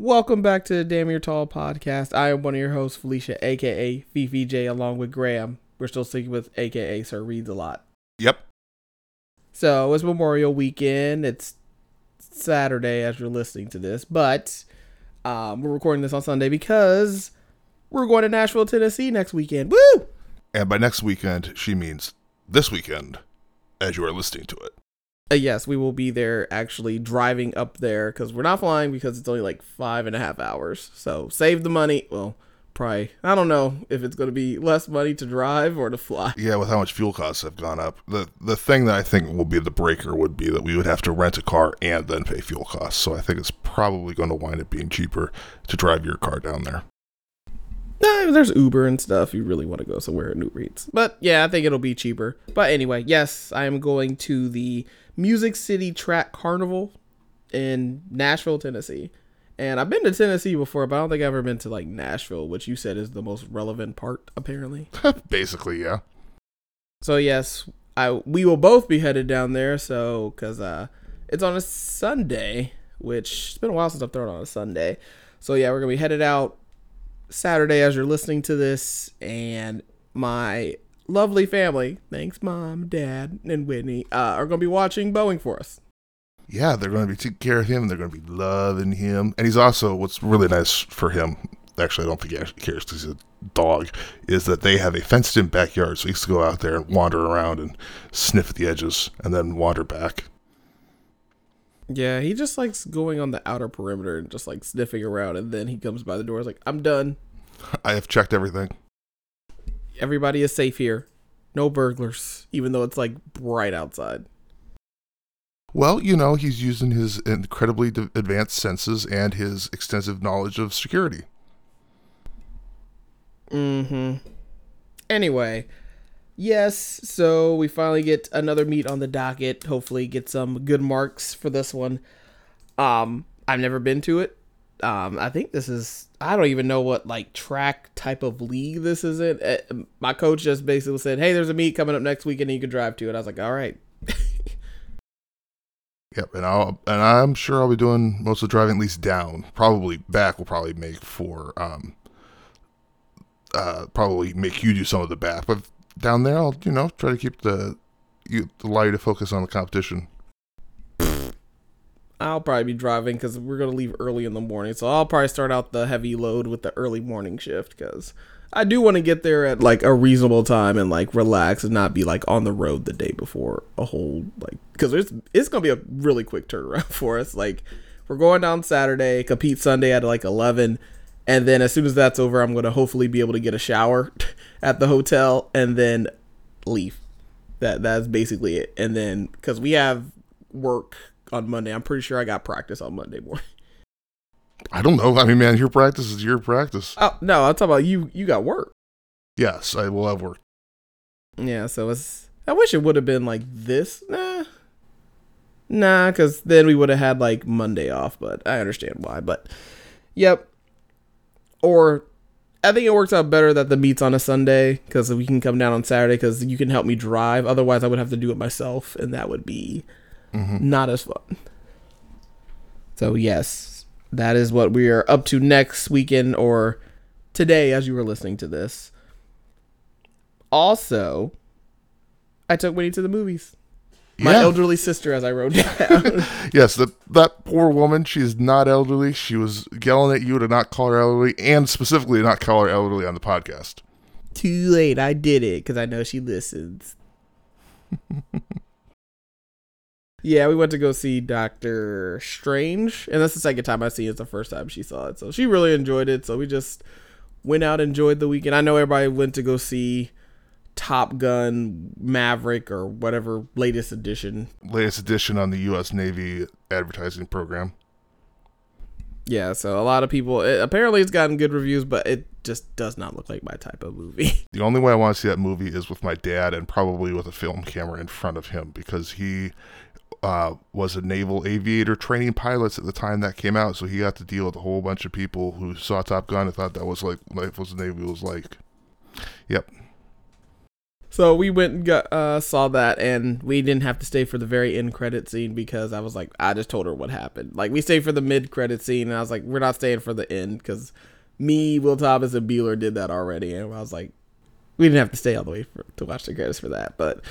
Welcome back to the Damn Your Tall podcast. I am one of your hosts, Felicia, aka Fifi J, along with Graham. We're still sticking with aka Sir Reads a lot. Yep. So it's Memorial Weekend. It's Saturday as you're listening to this, but um, we're recording this on Sunday because we're going to Nashville, Tennessee next weekend. Woo! And by next weekend, she means this weekend, as you are listening to it. Uh, yes, we will be there actually driving up there because we're not flying because it's only like five and a half hours. So save the money. Well, probably, I don't know if it's going to be less money to drive or to fly. Yeah, with how much fuel costs have gone up. The the thing that I think will be the breaker would be that we would have to rent a car and then pay fuel costs. So I think it's probably going to wind up being cheaper to drive your car down there. No, there's Uber and stuff. You really want to go somewhere in Uber Eats. But yeah, I think it'll be cheaper. But anyway, yes, I am going to the Music City Track Carnival in Nashville, Tennessee. And I've been to Tennessee before, but I don't think I've ever been to like Nashville, which you said is the most relevant part, apparently. Basically, yeah. So yes, I we will both be headed down there. So because uh, it's on a Sunday, which it's been a while since I've thrown on a Sunday. So yeah, we're gonna be headed out Saturday as you're listening to this, and my lovely family, thanks mom, dad, and Whitney, uh, are gonna be watching Boeing for us. Yeah, they're going to be taking care of him. And they're going to be loving him. And he's also, what's really nice for him, actually, I don't think he actually cares because he's a dog, is that they have a fenced in backyard. So he used to go out there and wander around and sniff at the edges and then wander back. Yeah, he just likes going on the outer perimeter and just like sniffing around, and then he comes by the door. He's like, "I'm done. I have checked everything. Everybody is safe here. No burglars, even though it's like bright outside." Well, you know, he's using his incredibly advanced senses and his extensive knowledge of security. Mm-hmm. Anyway, yes, so we finally get another meet on the docket. Hopefully get some good marks for this one. Um, I've never been to it. Um, I think this is I don't even know what like track type of league this is in. Uh, my coach just basically said, "Hey, there's a meet coming up next weekend, and you can drive to it." I was like, "All right." Yep, and I'll and I'm sure I'll be doing most of the driving at least down. Probably back will probably make for um uh probably make you do some of the back, but down there I'll you know try to keep the you allow you to focus on the competition. I'll probably be driving because we're gonna leave early in the morning, so I'll probably start out the heavy load with the early morning shift because I do want to get there at like a reasonable time and like relax and not be like on the road the day before a whole like because it's it's gonna be a really quick turnaround for us. Like we're going down Saturday, compete Sunday at like eleven, and then as soon as that's over, I'm gonna hopefully be able to get a shower at the hotel and then leave. That that's basically it. And then because we have work on Monday, I'm pretty sure I got practice on Monday morning. I don't know. I mean, man, your practice is your practice. Oh no, I'm talking about you. You got work. Yes, I will have work. Yeah, so it's. I wish it would have been like this. Nah, nah, because then we would have had like Monday off. But I understand why. But yep. Or I think it works out better that the meet's on a Sunday because we can come down on Saturday because you can help me drive. Otherwise, I would have to do it myself, and that would be Mm-hmm. not as fun. So yes, that is what we are up to next weekend or today as you were listening to this. Also, I took Winnie to the movies. My Yeah. elderly sister, as I wrote down. Yes, that that poor woman. She is not elderly. She was yelling at you to not call her elderly, and specifically not call her elderly on the podcast. Too late, I did it because I know she listens. yeah, we went to go see Doctor Strange, and that's the second time I see it. It's the first time she saw it, so she really enjoyed it. So we just went out, enjoyed the weekend. I know everybody went to go see Top Gun Maverick or whatever latest edition. Latest edition on the U.S. Navy advertising program. Yeah, so a lot of people. It, apparently, it's gotten good reviews, but it just does not look like my type of movie. The only way I want to see that movie is with my dad and probably with a film camera in front of him because he uh, was a naval aviator training pilots at the time that came out. So he got to deal with a whole bunch of people who saw Top Gun and thought that was like life was the Navy was like. Yep. So we went and got, uh, saw that, and we didn't have to stay for the very end credit scene because I was like, I just told her what happened. Like we stayed for the mid credit scene, and I was like, we're not staying for the end because me, Will Thomas, and Beeler did that already, and I was like, we didn't have to stay all the way for, to watch the credits for that. But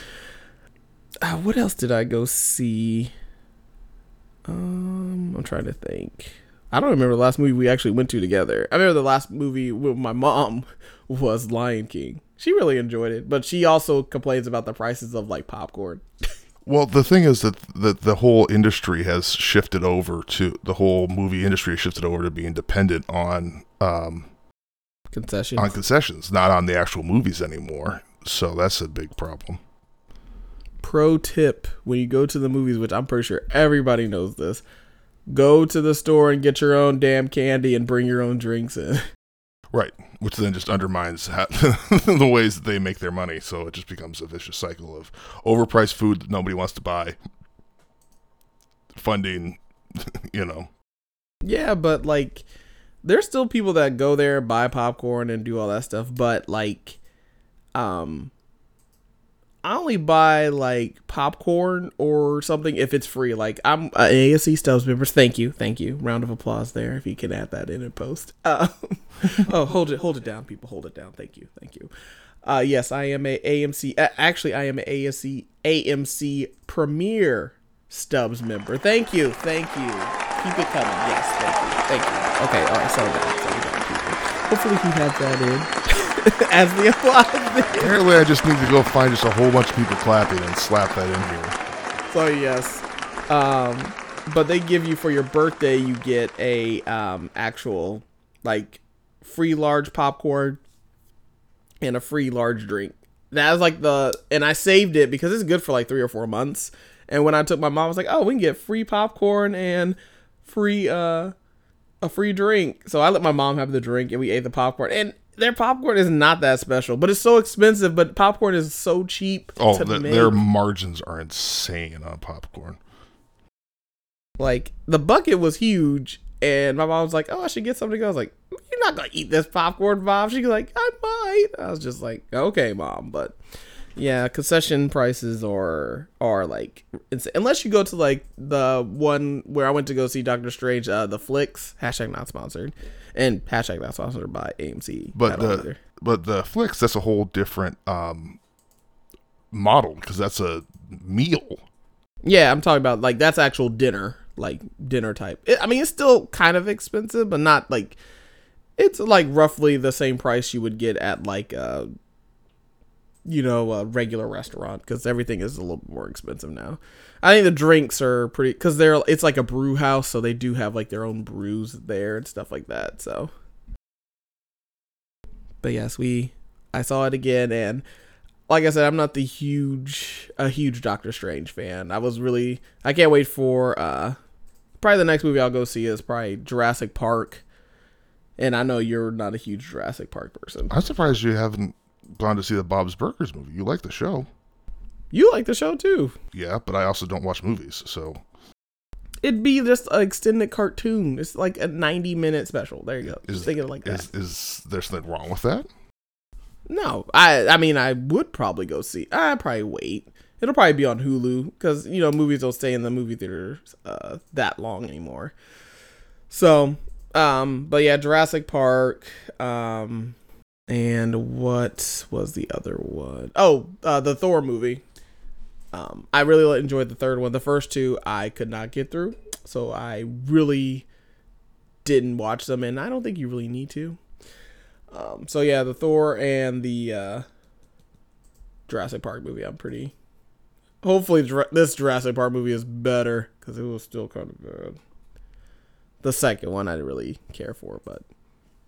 uh, what else did I go see? Um, I'm trying to think. I don't remember the last movie we actually went to together. I remember the last movie with my mom was Lion King. She really enjoyed it, but she also complains about the prices of like popcorn. Well, the thing is that the, the whole industry has shifted over to the whole movie industry has shifted over to being dependent on um, Concessions. on concessions, not on the actual movies anymore. So that's a big problem. Pro tip when you go to the movies, which I'm pretty sure everybody knows this, go to the store and get your own damn candy and bring your own drinks in. Right, which then just undermines ha- the ways that they make their money. So it just becomes a vicious cycle of overpriced food that nobody wants to buy, funding, you know. Yeah, but like there's still people that go there buy popcorn and do all that stuff, but like um I only buy like popcorn or something if it's free. Like I'm uh, ASC Stubs members. Thank you, thank you. Round of applause there if you can add that in and post. Um, oh, hold it, hold it down, people. Hold it down. Thank you, thank you. Uh, yes, I am a AMC. Uh, actually, I am a ASC AMC Premier Stubs member. Thank you, thank you. Keep it coming. Yes, thank you, thank you. Okay, all right, settle down, settle down, people. Hopefully, he has that in as the applause. Apparently, I just need to go find just a whole bunch of people clapping and slap that in here. So yes, um, but they give you for your birthday, you get a um actual like free large popcorn and a free large drink. That was like the and I saved it because it's good for like three or four months. And when I took my mom, I was like, oh, we can get free popcorn and free uh a free drink. So I let my mom have the drink and we ate the popcorn. And their popcorn is not that special, but it's so expensive. But popcorn is so cheap Oh, to the, make. their margins are insane on popcorn. Like the bucket was huge, and my mom was like, "Oh, I should get something." I was like, "You're not gonna eat this popcorn, mom." She was like, "I might." I was just like, "Okay, mom," but yeah, concession prices are are like unless you go to like the one where I went to go see Doctor Strange, uh, the Flix hashtag not sponsored, and hashtag not sponsored by AMC. But the either. but the Flix that's a whole different um model because that's a meal. Yeah, I'm talking about like that's actual dinner, like dinner type. It, I mean, it's still kind of expensive, but not like it's like roughly the same price you would get at like a you know a regular restaurant because everything is a little more expensive now. I think the drinks are pretty because they're it's like a brew house, so they do have like their own brews there and stuff like that. So, but yes, we I saw it again and like I said, I'm not the huge a huge Doctor Strange fan. I was really I can't wait for uh probably the next movie I'll go see is probably Jurassic Park. And I know you're not a huge Jurassic Park person. I'm surprised you haven't gone to see the Bob's Burgers movie. You like the show, You like the show too. yeah, but I also don't watch movies, so It'd be just an extended cartoon. It's like a 90 minute special. There you go. Is- Just think of like that. is is there something wrong with that? No, I I mean I would probably go see. I probably wait. It'll probably be on Hulu because you know movies don't stay in the movie theaters uh, that long anymore. So, um, but yeah, Jurassic Park. Um, and what was the other one? Oh, uh, the Thor movie. Um, I really enjoyed the third one. The first two I could not get through, so I really didn't watch them, and I don't think you really need to. Um, so yeah, the Thor and the uh, Jurassic Park movie. I'm pretty. Hopefully, this Jurassic Park movie is better because it was still kind of. The second one I didn't really care for, but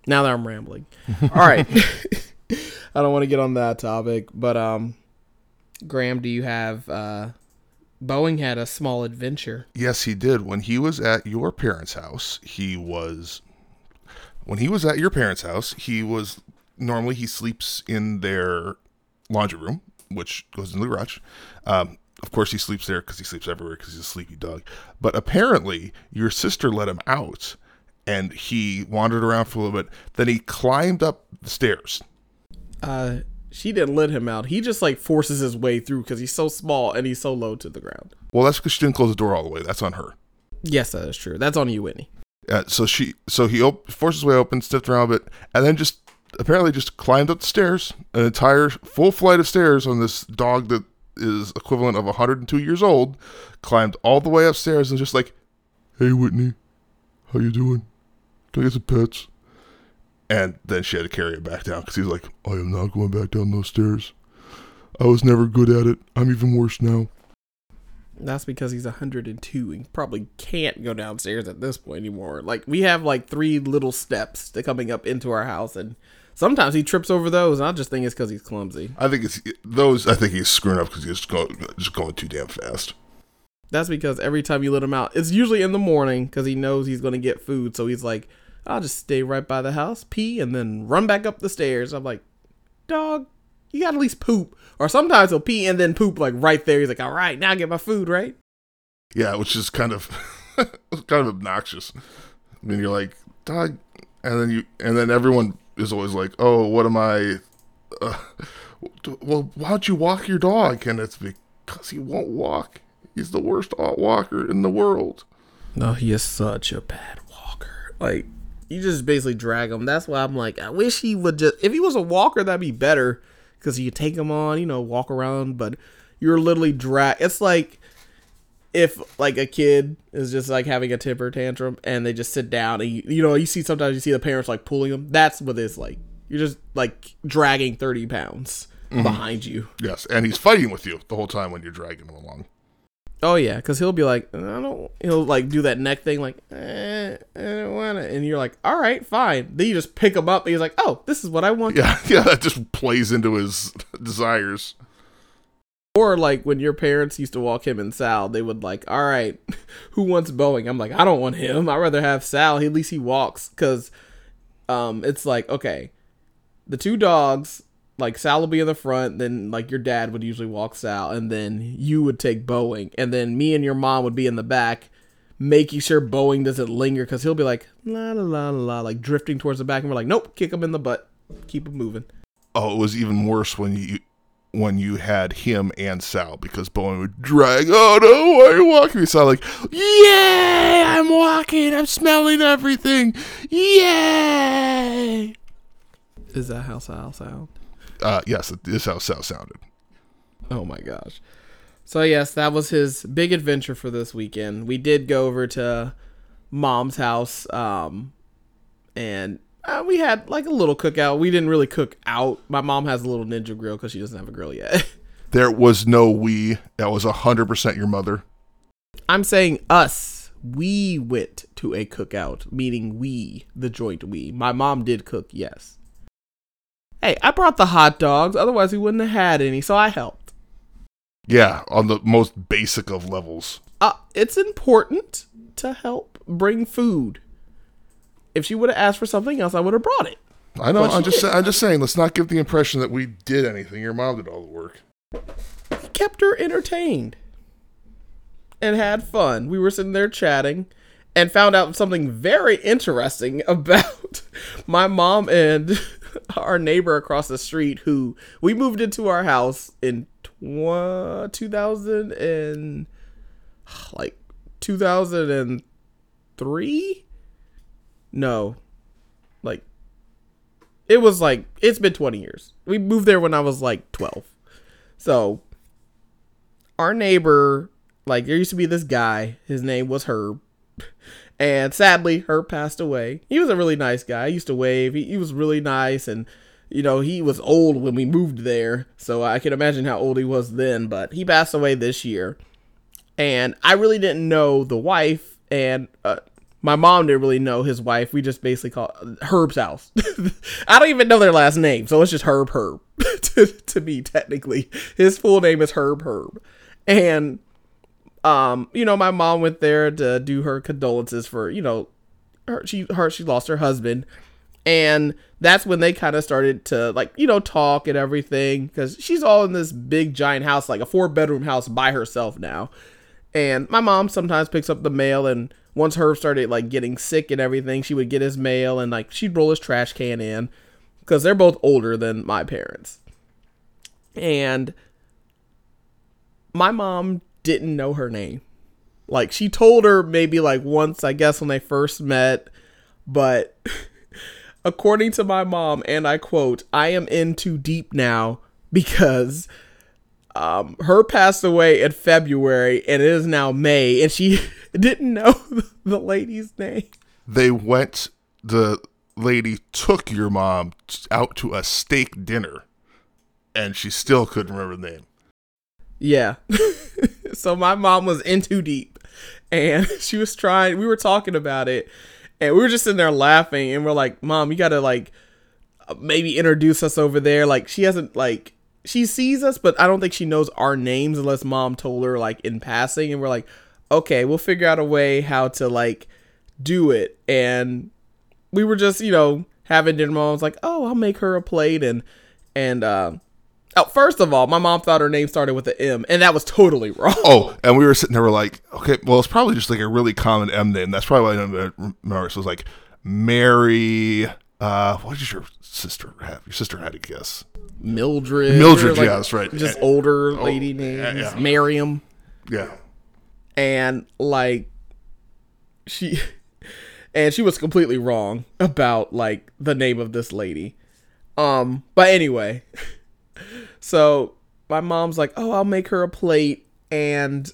now that I'm rambling, all right. I don't want to get on that topic, but um, Graham, do you have uh, Boeing had a small adventure? Yes, he did. When he was at your parents' house, he was. When he was at your parents' house, he was. Normally, he sleeps in their laundry room, which goes in the garage. Um, of course, he sleeps there because he sleeps everywhere because he's a sleepy dog. But apparently, your sister let him out, and he wandered around for a little bit. Then he climbed up the stairs. Uh, she didn't let him out. He just like forces his way through because he's so small and he's so low to the ground. Well, that's because she didn't close the door all the way. That's on her. Yes, that is true. That's on you, Whitney. Uh, so she, so he op- forced his way open, stepped around a bit, and then just apparently just climbed up the stairs, an entire full flight of stairs on this dog that is equivalent of 102 years old, climbed all the way upstairs and just like, "Hey Whitney, how you doing? Can I get some pets?" And then she had to carry it back down because he's like, "I am not going back down those stairs. I was never good at it. I'm even worse now." That's because he's 102 and probably can't go downstairs at this point anymore. Like we have like three little steps to coming up into our house, and sometimes he trips over those. And I just think it's because he's clumsy. I think it's those. I think he's screwing up because he's just going, just going too damn fast. That's because every time you let him out, it's usually in the morning because he knows he's going to get food. So he's like, I'll just stay right by the house, pee, and then run back up the stairs. I'm like, dog, you got to at least poop. Or sometimes he'll pee and then poop like right there. He's like, all right, now get my food, right? Yeah, which is kind of kind of obnoxious. I mean, you're like, dog, and then you, and then everyone is always like, oh, what am I? Uh, well, why don't you walk your dog? And it's because he won't walk. He's the worst walker in the world. No, he is such a bad walker. Like you just basically drag him. That's why I'm like, I wish he would just. If he was a walker, that'd be better because you take him on, you know, walk around. But you're literally drag. It's like if like a kid is just like having a temper tantrum and they just sit down and you, you know you see sometimes you see the parents like pulling them. That's what it's like. You're just like dragging thirty pounds mm-hmm. behind you. Yes, and he's fighting with you the whole time when you're dragging him along. Oh yeah, because he'll be like, I don't. He'll like do that neck thing, like, eh, I don't want it, and you're like, all right, fine. Then you just pick him up, and he's like, oh, this is what I want. Yeah, yeah, that just plays into his desires. Or like when your parents used to walk him and Sal, they would like, all right, who wants Boeing? I'm like, I don't want him. I'd rather have Sal. He, At least he walks, because um, it's like okay, the two dogs like Sal will be in the front, then like your dad would usually walk Sal, and then you would take Boeing, and then me and your mom would be in the back, making sure Boeing doesn't linger because he'll be like la la la la, like drifting towards the back, and we're like, nope, kick him in the butt, keep him moving. Oh, it was even worse when you when you had him and Sal because Boeing would drag. Oh no, why are you walking? Sal like, yay, I'm walking, I'm smelling everything, yay. Is that how Sal sound? Uh, yes, this is how Sal sounded. Oh my gosh. So yes, that was his big adventure for this weekend. We did go over to mom's house, um, and uh, we had like a little cookout. We didn't really cook out. My mom has a little ninja grill because she doesn't have a grill yet. there was no we. That was hundred percent your mother. I'm saying us. We went to a cookout, meaning we, the joint we. My mom did cook, yes. Hey, I brought the hot dogs, otherwise we wouldn't have had any, so I helped. Yeah, on the most basic of levels. Uh, it's important to help bring food. If she would have asked for something else, I would have brought it. I know. I'm just. I'm just saying. Let's not give the impression that we did anything. Your mom did all the work. We kept her entertained and had fun. We were sitting there chatting and found out something very interesting about my mom and our neighbor across the street who we moved into our house in tw- 2000 and like 2003 no. Like it was like it's been 20 years. We moved there when i was like 12 so our neighbor like there used to be this guy. His name was herb and sadly, Herb passed away. He was a really nice guy. I used to wave. He, he was really nice. And, you know, he was old when we moved there. So I can imagine how old he was then. But he passed away this year. And I really didn't know the wife. And uh, my mom didn't really know his wife. We just basically call Herb's house. I don't even know their last name. So it's just Herb Herb to, to me, technically. His full name is Herb Herb. And um, you know, my mom went there to do her condolences for, you know, her she her she lost her husband. And that's when they kind of started to like, you know, talk and everything cuz she's all in this big giant house like a four bedroom house by herself now. And my mom sometimes picks up the mail and once Herb started like getting sick and everything, she would get his mail and like she'd roll his trash can in cuz they're both older than my parents. And my mom didn't know her name. Like she told her maybe like once, I guess, when they first met, but according to my mom, and I quote, I am in too deep now because um her passed away in February and it is now May and she didn't know the lady's name. They went the lady took your mom out to a steak dinner and she still couldn't remember the name. Yeah. So my mom was in too deep and she was trying we were talking about it and we were just sitting there laughing and we're like, "Mom, you got to like maybe introduce us over there." Like she hasn't like she sees us, but I don't think she knows our names unless mom told her like in passing and we're like, "Okay, we'll figure out a way how to like do it." And we were just, you know, having dinner. Mom was like, "Oh, I'll make her a plate," and and uh, oh, first of all, my mom thought her name started with an M, and that was totally wrong. Oh, and we were sitting there, we're like, okay, well, it's probably just like a really common M name. That's probably why I don't remember. So it was like Mary. Uh, what did your sister have? Your sister had a guess. Mildred. Mildred, like, yeah, that's right. Just And- older lady yeah, names. yeah. Miriam. Yeah. and like she and she was completely wrong about like the name of this lady um but anyway so my mom's like oh i'll make her a plate and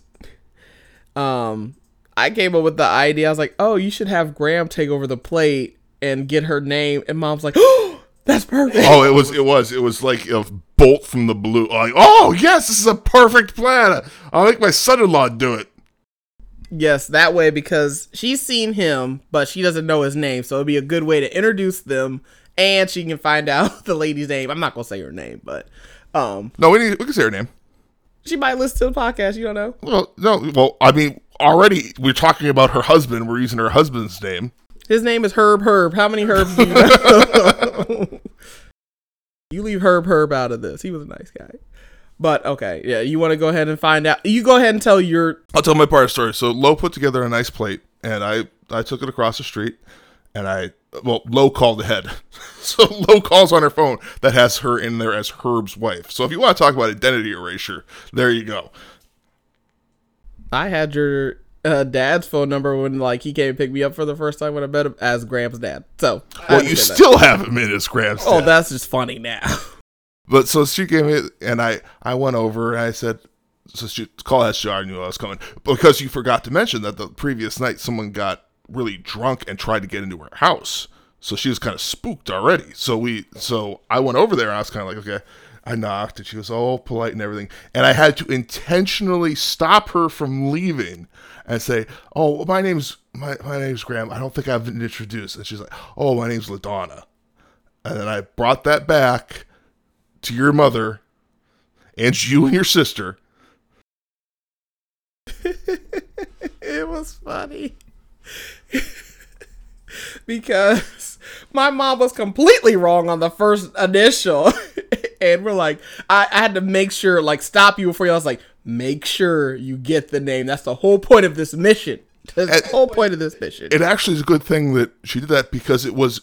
um i came up with the idea i was like oh you should have graham take over the plate and get her name and mom's like oh that's perfect Oh, it was, it was, it was like a bolt from the blue. Like, oh yes, this is a perfect plan. I'll make my son-in-law do it. Yes, that way because she's seen him, but she doesn't know his name, so it'd be a good way to introduce them, and she can find out the lady's name. I'm not gonna say her name, but um, No, we need, we can say her name. she might listen to the podcast. You don't know. Well, no, well, I mean, already we're talking about her husband. We're using her husband's name. His name is Herb Herb. How many Herbs do you know? you leave Herb Herb out of this. He was a nice guy. But okay, yeah, you want to go ahead and find out. You go ahead and tell your I'll tell my part of the story. So Lo put together a nice plate, and I I took it across the street, and I well Low called ahead, so Low calls on her phone that has her in there as Herb's wife. So if you want to talk about identity erasure, there you go. I had your uh, dad's phone number when like he came and picked me up for the first time when I met him as Graham's dad. So Well, you understand that. still have him in his Graham's. Oh, dad. that's just funny now. But so she gave me, and I I went over and I said, so she call HR I knew I was coming because you forgot to mention that the previous night someone got really drunk and tried to get into her house, so she was kind of spooked already. So we so I went over there and I was kind of like, okay. I knocked and she was all polite and everything, and I had to intentionally stop her from leaving and say, "Oh, my name's my my name's Graham. I don't think I've been introduced." And she's like, "Oh, my name's Ladonna." And then I brought that back to your mother and you and your sister. it was funny. because my mom was completely wrong on the first initial. and we're like, I, I had to make sure, like, stop you before you. I was like, make sure you get the name. That's the whole point of this mission. That's the whole point of this mission. It actually is a good thing that she did that because it was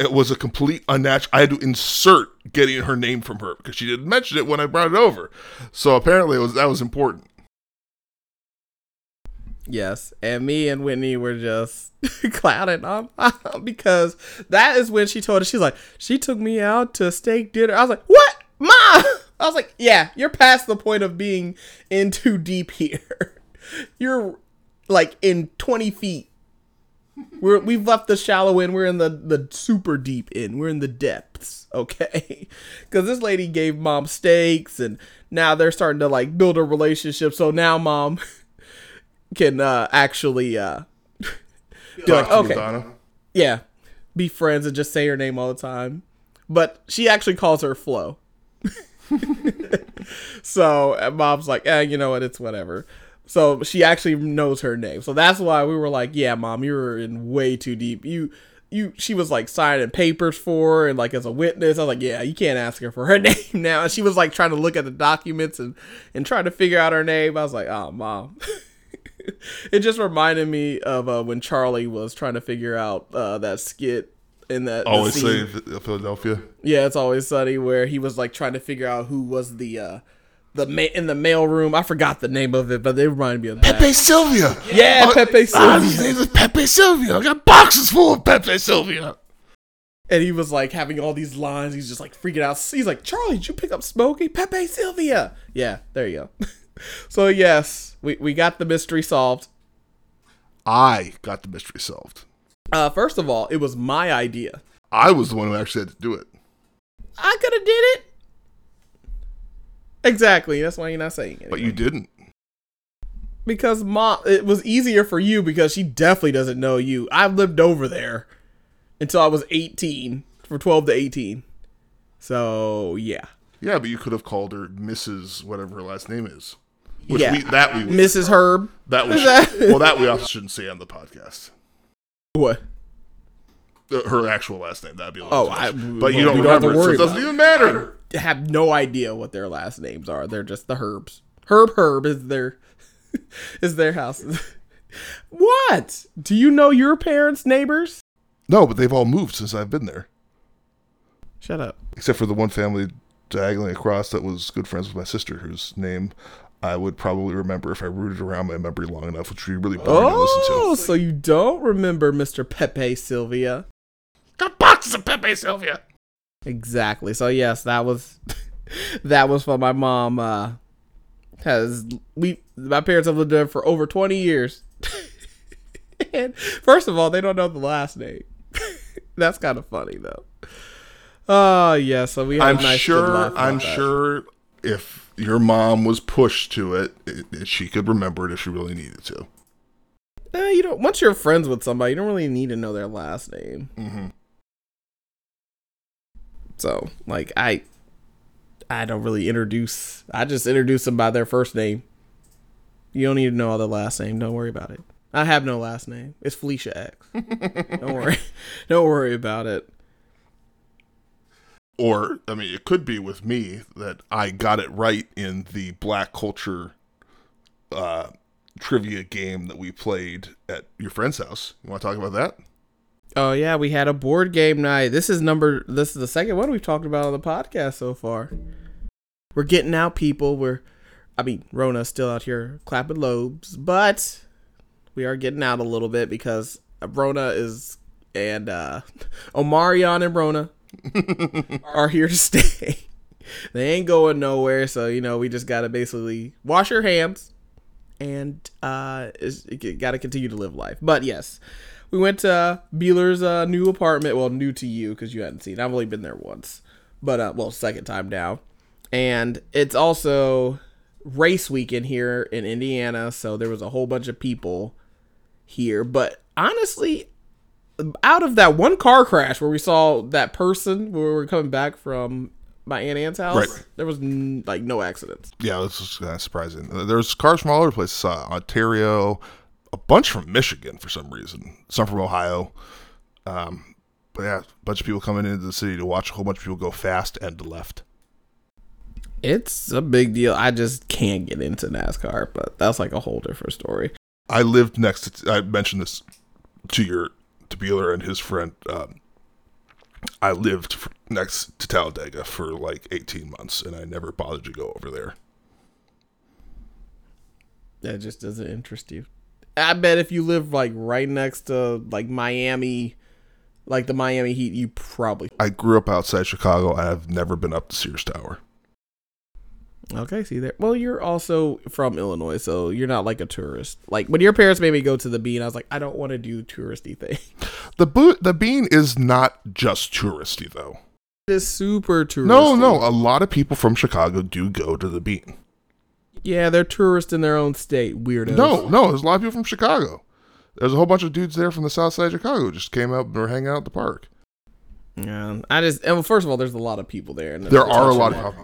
it was a complete unnatural. I had to insert getting her name from her because she didn't mention it when I brought it over. So apparently, it was that was important. Yes, and me and Whitney were just clowning on because that is when she told us she's like she took me out to steak dinner. I was like, "What, ma?" I was like, "Yeah, you're past the point of being in too deep here. You're like in 20 feet. We're we've left the shallow end. We're in the the super deep end. We're in the depths. Okay, because this lady gave mom steaks, and now they're starting to like build a relationship. So now mom can uh actually uh be like, okay, Madonna. yeah, be friends and just say her name all the time. But she actually calls her Flo. so mom's like, eh, you know what? It's whatever. So she actually knows her name. So that's why we were like, yeah, mom, you were in way too deep. You, you, she was like signing papers for her and like as a witness. I was like, yeah, you can't ask her for her name now. And she was like trying to look at the documents and and trying to figure out her name. I was like, oh, mom. it just reminded me of uh, when Charlie was trying to figure out uh, that skit in that Always say Philadelphia. Yeah, it's always sunny where he was like trying to figure out who was the uh the ma- in the mail room. I forgot the name of it, but they reminded me of that. Pepe Sylvia. Yeah, Oh, Pepe Sylvia. his name is Pepe Sylvia. I got boxes full of Pepe Sylvia. And he was like having all these lines. He's just like freaking out. He's like, Charlie, did you pick up Smokey? Pepe Sylvia. Yeah, there you go. so yes, we, we got the mystery solved. I got the mystery solved. Uh, first of all, it was my idea. I was the one who actually had to do it. I could have did it. Exactly. That's why you're not saying it. But you didn't. because mom, it was easier for you because she definitely doesn't know you. I lived over there until I was 18, from 12 to 18. So yeah, Yeah, but you could have called her Mrs. whatever her last name is. Which Yeah. we that we Mrs. Herb. that was well that we also shouldn't say on the podcast. What? Her actual last name that'd be a little Oh, I- but you don't have to remember, it, so worry it doesn't even matter. I have no idea what their last names are. They're just the Herbs. Herb Herb is their is their house. what? Do you know your parents' neighbors? No, but they've all moved since I've been there, Shut up. except for the one family diagonally across that was good friends with my sister, whose name I would probably remember if I rooted around my memory long enough, which would be really boring to listen to. Oh, so you don't remember Mr. Pepe Sylvia? Got boxes of Pepe Sylvia. Exactly. So yes, that was that was for my mom uh has we my parents have lived there for over 20 years. and first of all, they don't know the last name. That's kind of funny though. Oh, yeah, so we had I'm a nice sure. I'm that. sure if your mom was pushed to it, it, it, she could remember it if she really needed to. Eh, you don't once you're friends with somebody, you don't really need to know their last name. Mm-hmm. So, like I I don't really introduce I just introduce them by their first name. You don't need to know all their last name. Don't worry about it. I have no last name. It's Felicia X. don't worry. Don't worry about it. Or, I mean, it could be with me that I got it right in the black culture uh, trivia game that we played at your friend's house. You want to talk about that? Oh yeah, we had a board game night. This is number this is the second one we've talked about on the podcast so far. We're getting out people. We're I mean, Rona's still out here clapping lobes, but we are getting out a little bit because Rona is and uh Omicron and Rona are here to stay. they ain't going nowhere, so you know, we just gotta basically wash your hands and uh gotta continue to live life. But yes, we went to Beeler's uh, new apartment. Well, new to you because you hadn't seen. I've only been there once, but uh, well, second time now. And it's also race weekend here in Indiana, so there was a whole bunch of people here. But honestly, out of that one car crash where we saw that person where we were coming back from my aunt Ann's house, Right. there was n- like no accidents. Yeah, this was kind of surprising. Uh, There's cars from all over the place. Uh, Ontario, a bunch from Michigan for some reason, some from Ohio. Um, but yeah, a bunch of people coming into the city to watch a whole bunch of people go fast and to left. It's a big deal. I just can't get into NASCAR, but that's like a whole different story. I lived next to. I mentioned this to your to and his friend. Um, I lived f next to Talladega for like 18 months, and I never bothered to go over there. That just doesn't interest you. I bet if you live like right next to like Miami, like the Miami Heat, you probably I grew up outside Chicago, I've never been up to Sears Tower. Okay. See there. Well, you're also from Illinois, so you're not like a tourist. Like when your parents made me go to the Bean, I was like, I don't want to do touristy thing. The bo- the bean is not just touristy though. It is super touristy. No, no, a lot of people from Chicago do go to the bean. Yeah, they're tourists in their own state. Weirdos. No, no, there's a lot of people from Chicago. There's a whole bunch of dudes there from the south side of Chicago who just came out and were hanging out at the park. Yeah, I just and well, first of all, there's a lot of people there. And There they're a lot of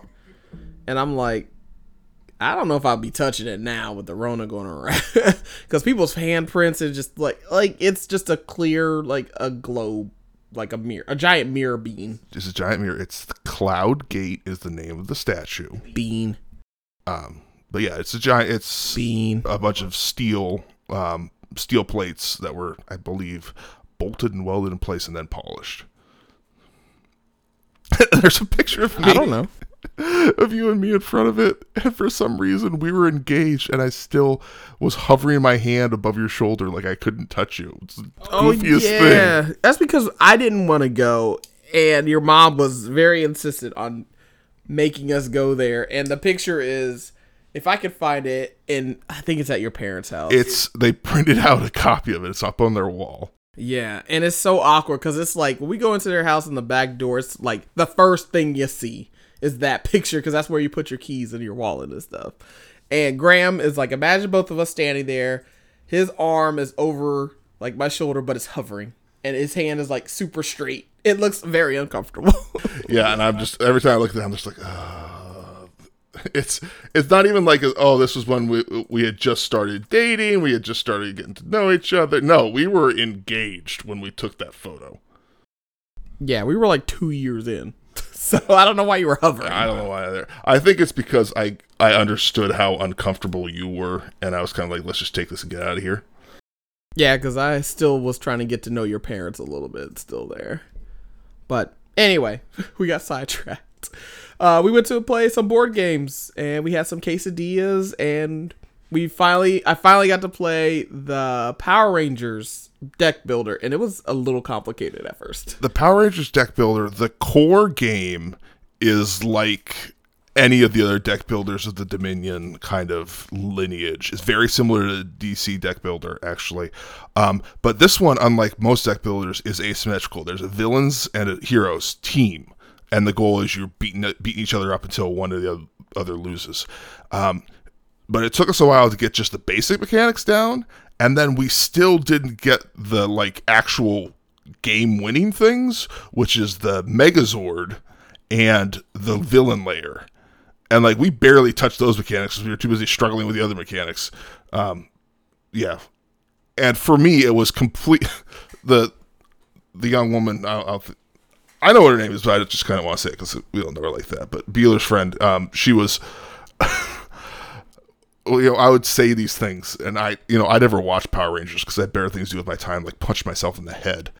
and I'm like, I don't know if I'll be touching it now with the Rona going around because people's handprints is just like like it's just a clear like a globe, like a mirror, a giant mirror bean It's a giant mirror. It's the Cloud Gate is the name of the statue. bean Um, but yeah, it's a giant. It's bean. a bunch of steel, um, steel plates that were, I believe, bolted and welded in place and then polished. There's a picture of me I don't know. of you and me in front of it, and for some reason we were engaged, and I still was hovering my hand above your shoulder like I couldn't touch you. It's the Oh goofiest yeah, thing. that's because I didn't want to go, and your mom was very insistent on making us go there. And the picture is, if I could find it, and I think it's at your parents' house. It's they printed out a copy of it. It's up on their wall. yeah, and it's so awkward because it's like when we go into their house in the back door, it's like the first thing you see is that picture because that's where you put your keys and your wallet and stuff. And Graham is like, imagine both of us standing there. His arm is over like my shoulder, but it's hovering, and his hand is like super straight. It looks very uncomfortable. Yeah, and I'm just every time I look at that, I'm just like, uh, it's it's not even like oh, this was when we we had just started dating, we had just started getting to know each other. No, we were engaged when we took that photo. yeah, we were like two years in, so I don't know why you were hovering. I don't know why either. I think it's because I I understood how uncomfortable you were, and I was kind of like, let's just take this and get out of here. Yeah, because I still was trying to get to know your parents a little bit still there. But anyway, we got sidetracked. Uh, we went to play some board games and we had some quesadillas and we finally I finally got to play the Power Rangers deck builder and it was a little complicated at first. the Power Rangers deck builder, the core game is like any of the other deck builders of the Dominion kind of lineage. It's very similar to DC deck builder, actually. Um, but this one, unlike most deck builders, is asymmetrical. There's a villains and a heroes team, and the goal is you're beating beating each other up until one of the other loses. Um, but it took us a while to get just the basic mechanics down, and then we still didn't get the like actual game winning things, which is the Megazord and the villain layer. And like we barely touched those mechanics because we were too busy struggling with the other mechanics. Um, yeah, and for me it was complete. the the young woman, I'll, I'll th- I know what her name is, but I just kind of want to say it because we don't know her like that. But Beeler's friend, um, she was you know, I would say these things, and I, you know, I never watched Power Rangers because I had better things to do with my time, like punch myself in the head.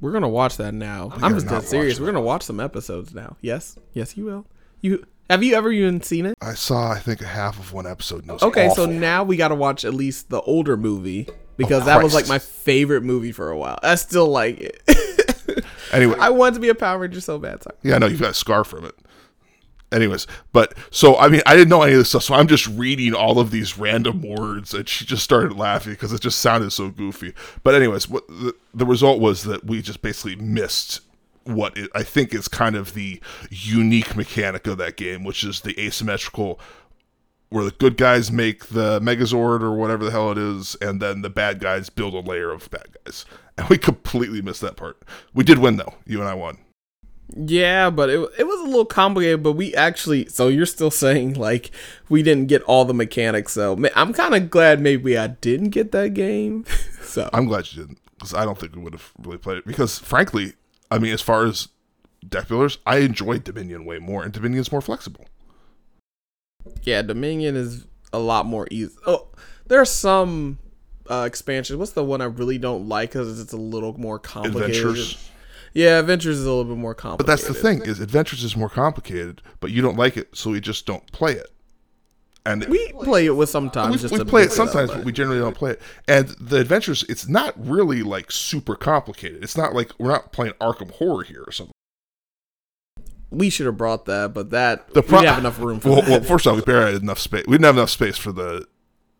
We're gonna watch that now. I'm just dead serious. We're gonna watch some episodes now. Yes, yes, you will. You have you ever even seen it? I saw, I think, a half of one episode. And Okay, so now we got to watch at least the older movie because Oh, that was like my favorite movie for a while. I still like it. anyway, I wanted to be a Power Ranger so bad. Sorry. yeah, I know you've got a scar from it. Anyways, but so I mean, I didn't know any of this stuff, so I'm just reading all of these random words, and she just started laughing because it just sounded so goofy. But anyways, what the, the result was that we just basically missed what it, I think is kind of the unique mechanic of that game, which is the asymmetrical, where the good guys make the Megazord or whatever the hell it is, and then the bad guys build a layer of bad guys. And we completely missed that part. We did win though. You and I won. Yeah, but it it was a little complicated. But we actually, so you're still saying like we didn't get all the mechanics. So I'm kind of glad maybe I didn't get that game. so I'm glad you didn't, because I don't think we would have really played it. Because frankly, I mean, as far as deck builders, I enjoyed Dominion way more, and Dominion's more flexible. yeah, Dominion is a lot more easy. Oh, there are some uh, expansions. What's the one I really don't like because it's a little more complicated. Adventures, Yeah, Adventures is a little bit more complicated. but that's the thing is Adventures is more complicated, but you don't like it, so we just don't play it. And We play it with sometimes. we, just we play it sometimes, but- we generally don't play it. And the adventures, it's not really like super complicated. It's not like we're not playing Arkham Horror here or something. we should have brought that, but that The we pro- didn't have enough room for Well, that. well, first off, we barely had enough space. We didn't have enough space for the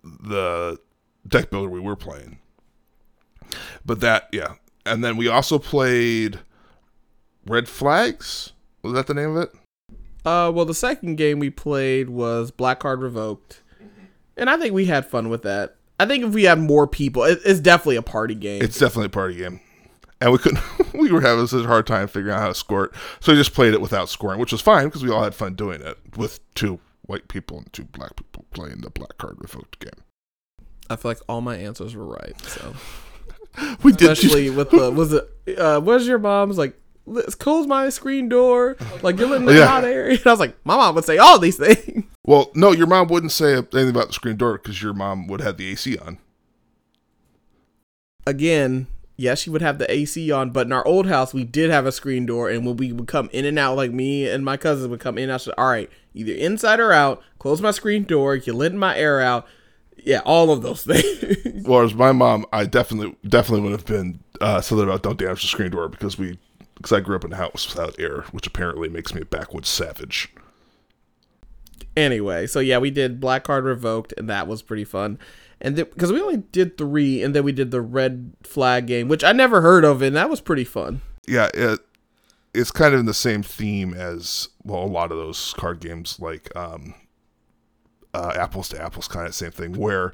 the deck builder we were playing. But that, yeah, and then we also played Red Flags. Was that the name of it? Uh, well, the second game we played was Black Card Revoked, and I think we had fun with that. I think if we had more people, it, it's definitely a party game. It's definitely a party game. And we couldn't. we were having such a hard time figuring out how to score it, so we just played it without scoring, which was fine because we all had fun doing it with two white people and two black people playing the black card revoked game. I feel like all my answers were right. So We did. especially with the was it uh, was your mom's like let's close my screen door like you're letting the Yeah. hot air. And I was like, my mom would say all these things. well, no, your mom wouldn't say anything about the screen door because your mom would have the AC on. again, yes, she would have the AC on, but in our old house, we did have a screen door, and when we would come in and out, like me and my cousins would come in and out, so, all right, either inside or out, close my screen door, you're letting my air out. Yeah, all of those things. Whereas my mom, I definitely definitely would have been uh, something about don't damage the screen door because we because I grew up in a house without air, which apparently makes me a backwoods savage. anyway, so yeah, we did Black Card Revoked, and that was pretty fun. And because we only did three, and then we did the Red Flag game, which I never heard of, and that was pretty fun. Yeah, it, it's kind of in the same theme as well a lot of those card games like um, uh, apples to apples kind of same thing where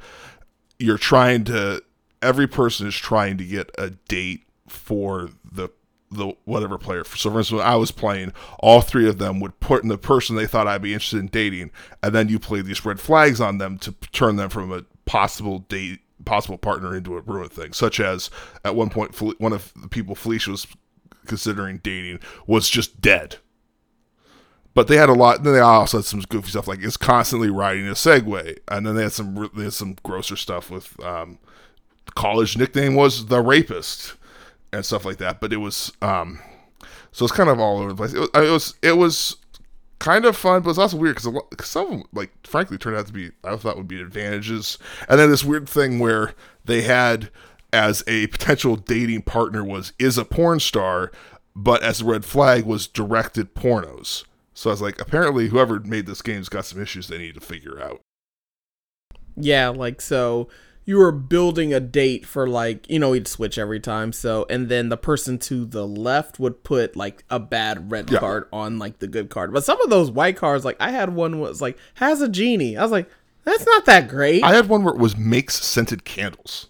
you're trying to every person is trying to get a date for the the whatever player. So for instance, when I was playing, all three of them would put in the person they thought I'd be interested in dating, and then you play these red flags on them to turn them from a possible date possible partner into a ruined thing. Such as at one point, one of the people Felicia was considering dating was just dead. But they had a lot. Then they also had some goofy stuff like is constantly riding a Segway, and then they had some they had some grosser stuff with um, college nickname was the rapist and stuff like that. But it was um, so it's kind of all over the place. It was it was, it was kind of fun, but it's also weird because some of them, like frankly, turned out to be I thought would be advantages, and then this weird thing where they had as a potential dating partner was is a porn star, but as a red flag was directed pornos. So I was like, apparently, whoever made this game's got some issues they need to figure out. Yeah, like so you were building a date for like you know he'd switch every time so and then the person to the left would put like a bad red Yeah. card on like the good card but some of those white cards like i had one was like has a genie i was like that's not that great I had one where it was makes scented candles.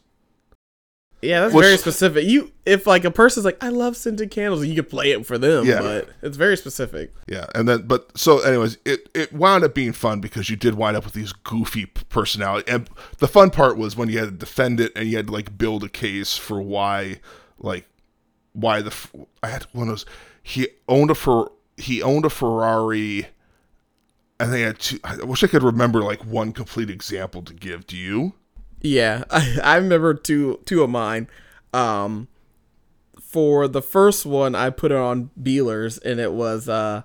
Yeah that's which- very specific you if like a person's like i love scented candles you could play it for them Yeah. but it's very specific Yeah, and then but so anyways, it it wound up being fun because you did wind up with these goofy personality, and the fun part was when you had to defend it and you had to like build a case for why, like, why the I had one of those. He owned a for he owned a Ferrari, and they had two. I wish I could remember like one complete example to give. Do you? Yeah, I, I remember two two of mine. Um, for the first one, I put it on Beelers, and it was uh,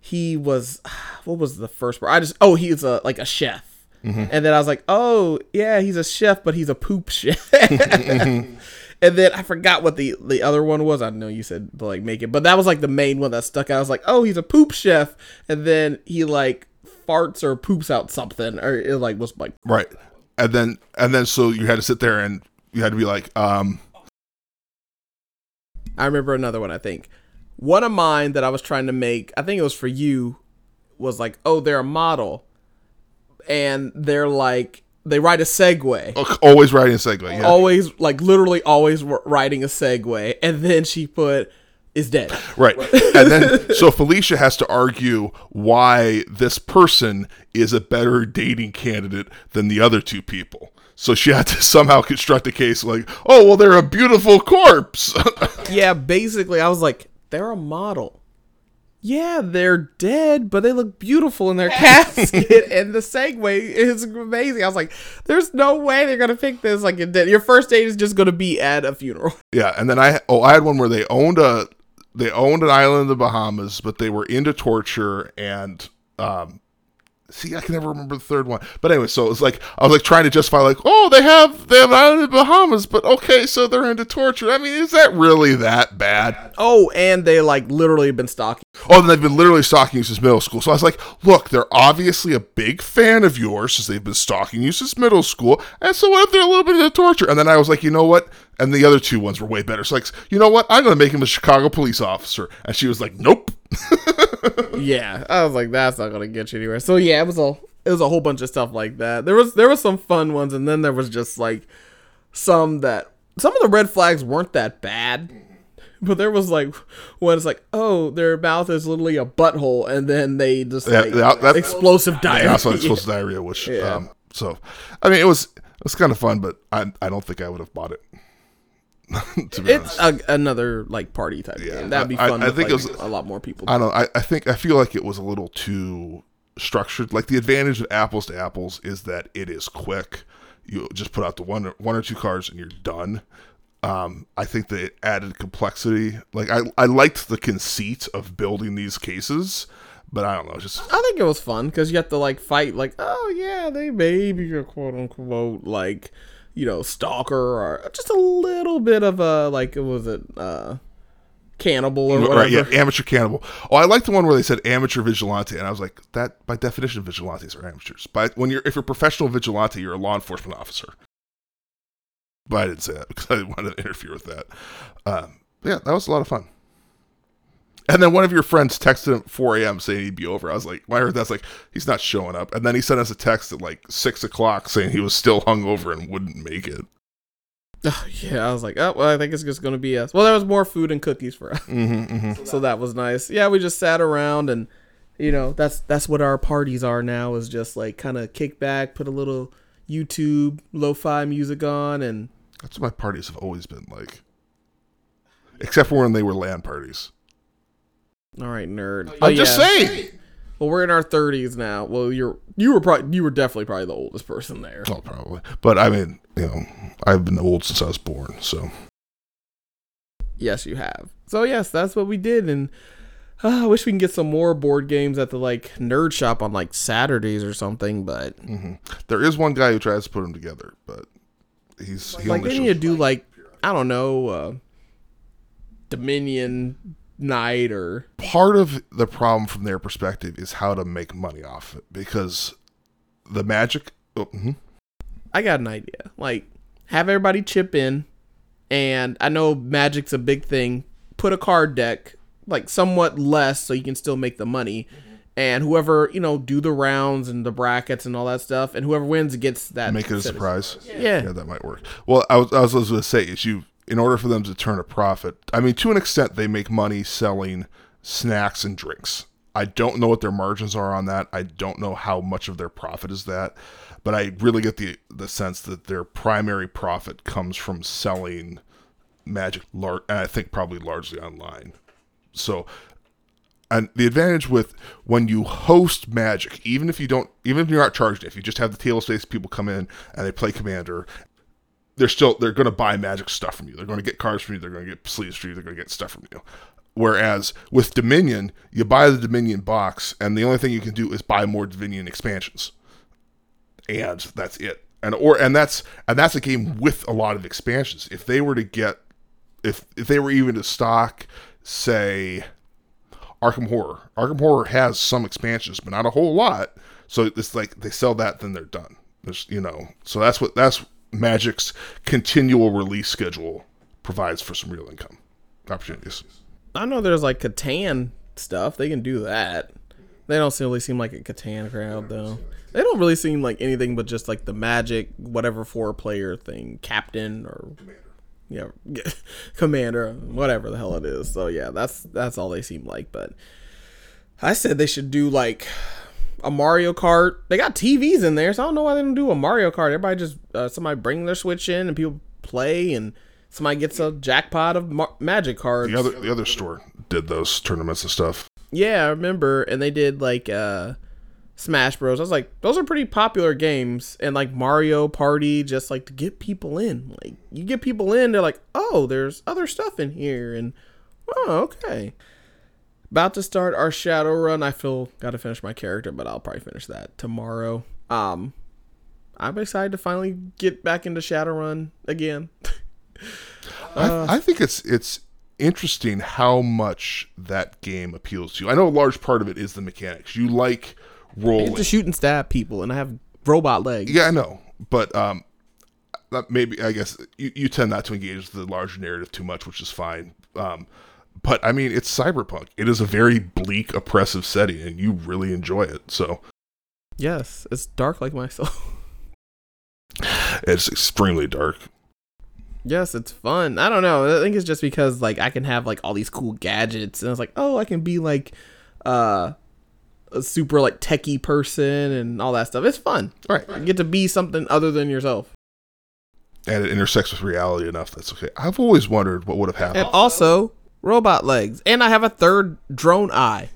he was what was the first part? I just oh he's a like a chef, and then I was like oh yeah he's a chef, but he's a poop chef. and then I forgot what the the other one was. I know you said to like make it, but that was like the main one that stuck out. I was like oh he's a poop chef, and then he like farts or poops out something, or it like was like Right, and then and then so you had to sit there and you had to be like, um, I remember another one, I think. One of mine that I was trying to make, I think it was for you, was like, oh, they're a model. And they're like, they ride a Segway. always riding a Segway. Yeah, Always, like, literally always riding a Segway. And then she put, is dead. Right. And then so Felicia has to argue why this person is a better dating candidate than the other two people. So she had to somehow construct a case like, oh, well, they're a beautiful corpse. yeah, basically, I was like, they're a model. Yeah, they're dead, but they look beautiful in their casket, and the segue is amazing. I was like, "There's no way they're gonna pick this like. Your first date is just gonna be at a funeral." yeah. And then I, oh, I had one where they owned a, they owned an island in the Bahamas, but they were into torture and, um, See, I can never remember the third one. But anyway, so it was like I was like trying to justify, like, oh, they have they have an island in the Bahamas, but okay, so they're into torture. I mean, is that really that bad? Oh, and they like literally been stalking. Oh, and they've been literally stalking you since middle school. So I was like, look, they're obviously a big fan of yours since they've been stalking you since middle school. And so what if they're a little bit into torture? And then I was like, you know what? And the other two ones were way better. So like, you know what? I'm going to make him a Chicago police officer. And she was like, nope. Yeah, I was like, that's not gonna get you anywhere. So yeah, it was a it was a whole bunch of stuff like that. There was there was some fun ones, and then there was just like some that some of the red flags weren't that bad. But there was like when it's like, oh, their mouth is literally a butthole, and then they just Yeah, like that- that- explosive diarrhea. That's it's supposed to diarrhea, which, Yeah. um, so, I mean, it was, it was kind of fun, but I, I don't think I would have bought it. It's a, another like party type Yeah, game. That'd be fun. I with, think it was- a lot more people. I don't. I, I think I feel like it was a little too structured. Like the advantage of apples to apples is that it is quick. You just put out the one one or two cards and you're done. Um, I think that it added complexity. Like I, I liked the conceit of building these cases, but I don't know. Just I think it was fun because you have to like fight like, oh yeah, they may be a quote unquote like, you know, stalker or just a little bit of a like, was it uh, cannibal or whatever? right, yeah, amateur cannibal. Oh, I like the one where they said amateur vigilante, and I was like, that by definition, vigilantes are amateurs. But when you're if you're a professional vigilante, you're a law enforcement officer. But I didn't say that because I didn't want to interfere with that. Um, yeah, that was a lot of fun. And then one of your friends texted him at 4 a.m. saying he'd be over. I was like, when I heard that, like, he's not showing up. And then he sent us a text at like 6 o'clock saying he was still hungover and wouldn't make it. yeah, I was like, oh, well, I think it's just gonna be us. Well, there was more food and cookies for us, Mm-hmm, mm-hmm. so that was nice. Yeah, we just sat around and, you know, that's that's what our parties are now. Is just like kind of kick back, put a little YouTube lo-fi music on, and That's what my parties have always been like. Except for when they were LAN parties. All right, nerd. I'm Oh, just yeah. saying. Well, we're in our thirties now. Well, you're you were probably you were definitely probably the oldest person there. Oh, probably. But I mean, you know, I've been old since I was born, so. Yes, you have. So yes, that's what we did, and uh, I wish we can get some more board games at the like nerd shop on like Saturdays or something. But hmm There is one guy who tries to put them together, but he's he like they need to do like I don't know, uh, Dominion night or part of the problem from their perspective is how to make money off it because the magic. Oh, mhm. I got an idea. Like have everybody chip in, and I know Magic's a big thing. Put a card deck like somewhat less so you can still make the money. And whoever you know do the rounds and the brackets and all that stuff, and whoever wins gets that. Make it a surprise. Yeah. Yeah, that might work. Well, I was, I was going to say is you in order for them to turn a profit. I mean, to an extent, they make money selling snacks and drinks. I don't know what their margins are on that. I don't know how much of their profit is that, but I really get the the sense that their primary profit comes from selling magic, lar- and I think probably largely online. So and the advantage with when you host magic even if you don't even if you're not charged if you just have the table space people come in and they play commander they're still they're going to buy magic stuff from you. They're going to get cards from you. They're going to get sleeves from you. They're going to get stuff from you. Whereas with dominion you buy the dominion box and the only thing you can do is buy more dominion expansions. And that's it. And or and that's and that's a game with a lot of expansions. If they were to get if if they were even to stock say Arkham Horror. Arkham Horror has some expansions, but not a whole lot. So it's like they sell that, then they're done. There's, you know, so that's what that's Magic's continual release schedule provides for some real income opportunities. I know there's like Catan stuff. They can do that. They don't really seem like a Catan crowd though. They don't really seem like anything but just like the Magic whatever four player thing, Captain or yeah, Commander, whatever the hell it is. So yeah, that's that's all they seem like. But I said they should do like a Mario Kart. They got TVs in there, so I don't know why they don't do a Mario Kart. Everybody just uh, somebody bring their Switch in and people play, and somebody gets a jackpot of ma- Magic cards. The other the other store did those tournaments and stuff. Yeah, I remember, and they did like uh Smash Bros. I was like, those are pretty popular games, and like Mario Party, just like to get people in. Like you get people in, they're like, oh, there's other stuff in here, and oh, okay. About to start our Shadowrun. I feel got to finish my character, but I'll probably finish that tomorrow. Um, I'm excited to finally get back into Shadowrun again. Uh, I, I think it's it's interesting how much that game appeals to you. I know a large part of it is the mechanics. You like rolling. to shoot and stab people, and I have robot legs. Yeah, I know, but um, maybe I guess you, you tend not to engage the larger narrative too much, which is fine. Um, but I mean, it's cyberpunk. It is a very bleak, oppressive setting, and you really enjoy it. So Yes, it's dark like myself. it's extremely dark. yes, it's fun. I don't know. I think it's just because like I can have like all these cool gadgets, and it's like, oh, I can be like uh a super like techie person and all that stuff. It's fun. Right. You get to be something other than yourself. And it intersects with reality enough. That's okay. I've always wondered what would have And happened also robot legs. And I have a third drone eye.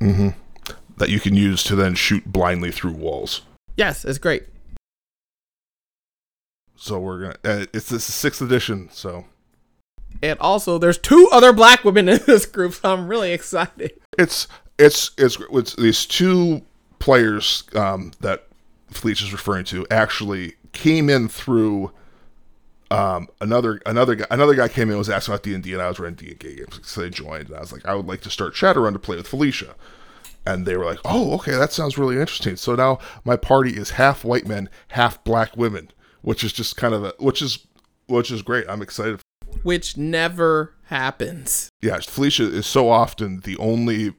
that you can use to then shoot blindly through walls. Yes, it's great. So we're gonna. Uh, it's this sixth edition. So And also, there's two other black women in this group, so I'm really excited. It's it's it's, it's these two players um, that Felicia is referring to actually came in through um, another another guy another guy came in and was asking about D and D and I was running D and D games so they joined and I was like I would like to start Shadowrun to play with Felicia. And they were like oh okay that sounds really interesting. So now my party is half white men half black women which is just kind of a which is which is great. I'm excited Which never happens. yeah Felicia is so often the only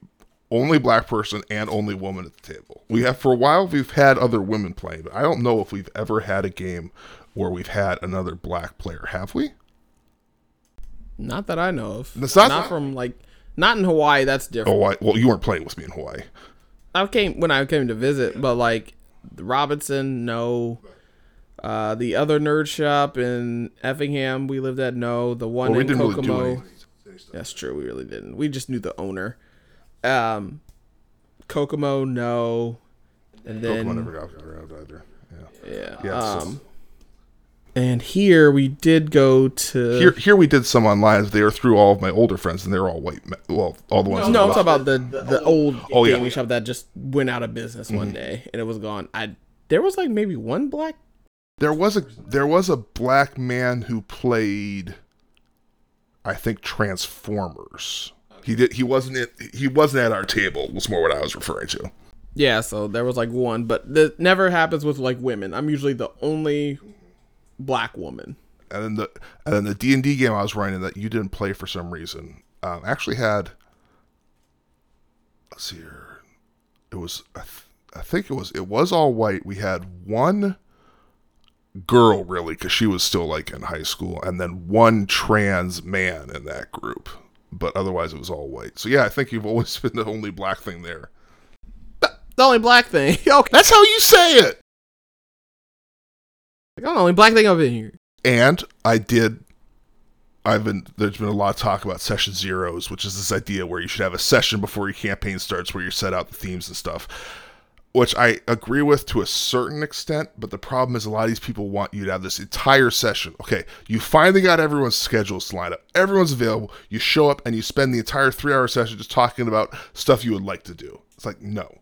only black person and only woman at the table. We have for a while we've had other women playing but I don't know if we've ever had a game where we've had another black player have we Not that I know of. That's not- not from like not in Hawaii. That's different. Oh, well, you weren't playing with me in Hawaii. I came when I came to visit, but like Robinson, no. Uh, the other nerd shop in Effingham we lived at, no. The one Well, we in really Kokomo, anything. that's true. We really didn't. We just knew the owner. Um, Kokomo, no. And then Pokemon never got around either. Yeah. yeah, Yeah, um, and here we did go to Here, here we did some online. They were through all of my older friends, and they were all white. Men. Well, all the ones. No, I'm talking about the the old Oh, yeah. shop that just went out of business Mm-hmm. one day and it was gone. I there was like maybe one black. There was a there was a black man who played, I think Transformers. He did. He wasn't. At, he wasn't at our table. Was more what I was referring to. Yeah, so there was like one, but that never happens with like women. I'm usually the only black woman. And then the and then the D and D game I was running that you didn't play for some reason um, actually had. Let's see here. It was I, th- I think it was it was all white. We had one girl really because she was still like in high school, and then one trans man in that group. But otherwise, it was all white. So yeah, I think you've always been the only black thing there. The only black thing. okay, That's how you say it. I'm the oh, only black thing I've been here. And I did. I've been. There's been a lot of talk about session zeros, which is this idea where you should have a session before your campaign starts, where you set out the themes and stuff. Which I agree with to a certain extent, but the problem is a lot of these people want you to have this entire session. Okay, you finally got everyone's schedules lined up, everyone's available. You show up and you spend the entire three-hour session just talking about stuff you would like to do. It's like no,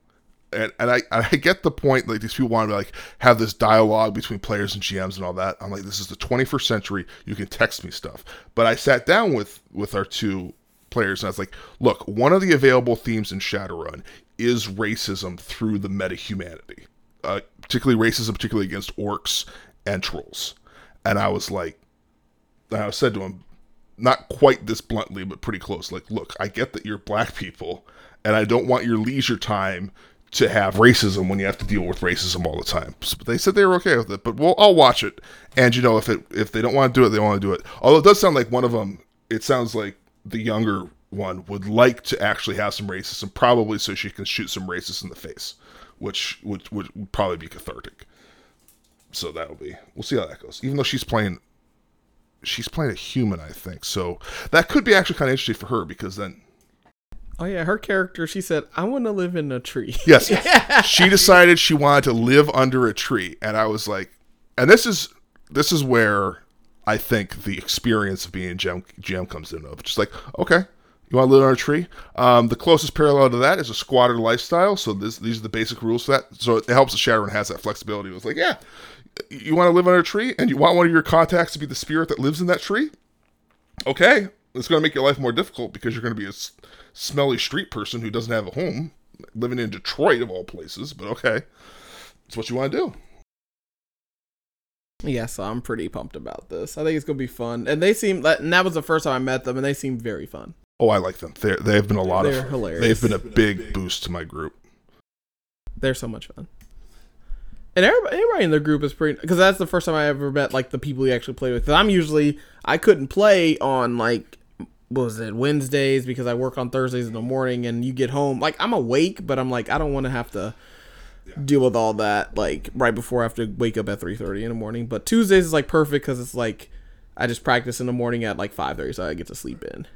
and and I I get the point. Like these people want to like have this dialogue between players and GMs and all that. I'm like, this is the 21st century. You can text me stuff. But I sat down with with our two players and I was like, look, one of the available themes in Shadowrun is racism through the meta humanity, uh, particularly racism, particularly against orcs and trolls. And I was like, I said to him, not quite this bluntly, but pretty close. Like, look, I get that you're black people, and I don't want your leisure time to have racism when you have to deal with racism all the time. But they said they were okay with it, but we'll I'll watch it. And you know, if it if they don't want to do it, they want to do it. Although it does sound like one of them. It sounds like the younger one would like to actually have some racism, probably so she can shoot some racists in the face, which would, would probably be cathartic. So that'll be. We'll see how that goes. Even though she's playing she's playing a human, I think. So that could be actually kind of interesting for her because then, Oh yeah, her character. She said, "I want to live in a tree." yes, she decided she wanted to live under a tree, and I was like, and this is this is where I think the experience of being GM, GM comes in of just like, okay. You want to live under a tree? Um, the closest parallel to that is a squatter lifestyle. So this, these are the basic rules for that. So it helps that Shadowrun has that flexibility. It was like, yeah, you want to live under a tree, and you want one of your contacts to be the spirit that lives in that tree. okay, it's going to make your life more difficult because you're going to be a smelly street person who doesn't have a home, living in Detroit of all places. But okay, it's what you want to do. Yeah, so I'm pretty pumped about this. I think it's gonna be fun, and they seem. And that was the first time I met them, and they seem very fun. Oh, I like them. They they have been a lot They're of hilarious. They've been a big boost to my group. They're so much fun. And everybody, everybody in the group is pretty because that's the first time I ever met like the people you actually play with. 'Cause I'm usually I couldn't play on like what was it Wednesdays because I work on Thursdays in the morning and you get home like I'm awake but I'm like I don't want to have to deal with all that like right before I have to wake up at 3:30 in the morning. But Tuesdays is like perfect because it's like I just practice in the morning at like 5:30 so I get to sleep in.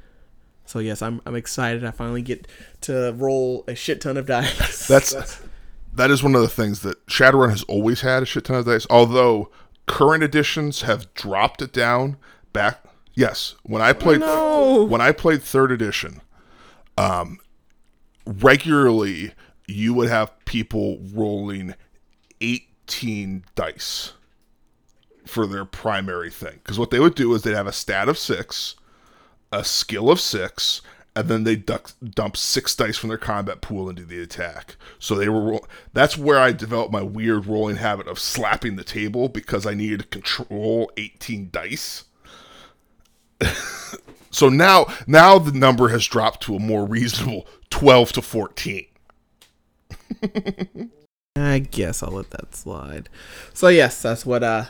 So yes, I'm I'm excited. I finally get to roll a shit ton of dice. That's that is one of the things that Shadowrun has always had a shit ton of dice. Although current editions have dropped it down back. Yes, when I played No. when I played third edition, um, regularly you would have people rolling eighteen dice for their primary thing. Because what they would do is they'd have a stat of six, a skill of six, and then they duck, dump six dice from their combat pool into the attack. So they were. Roll- that's where I developed my weird rolling habit of slapping the table because I needed to control eighteen dice. so now, now the number has dropped to a more reasonable twelve to fourteen. I guess I'll let that slide. So yes, that's what uh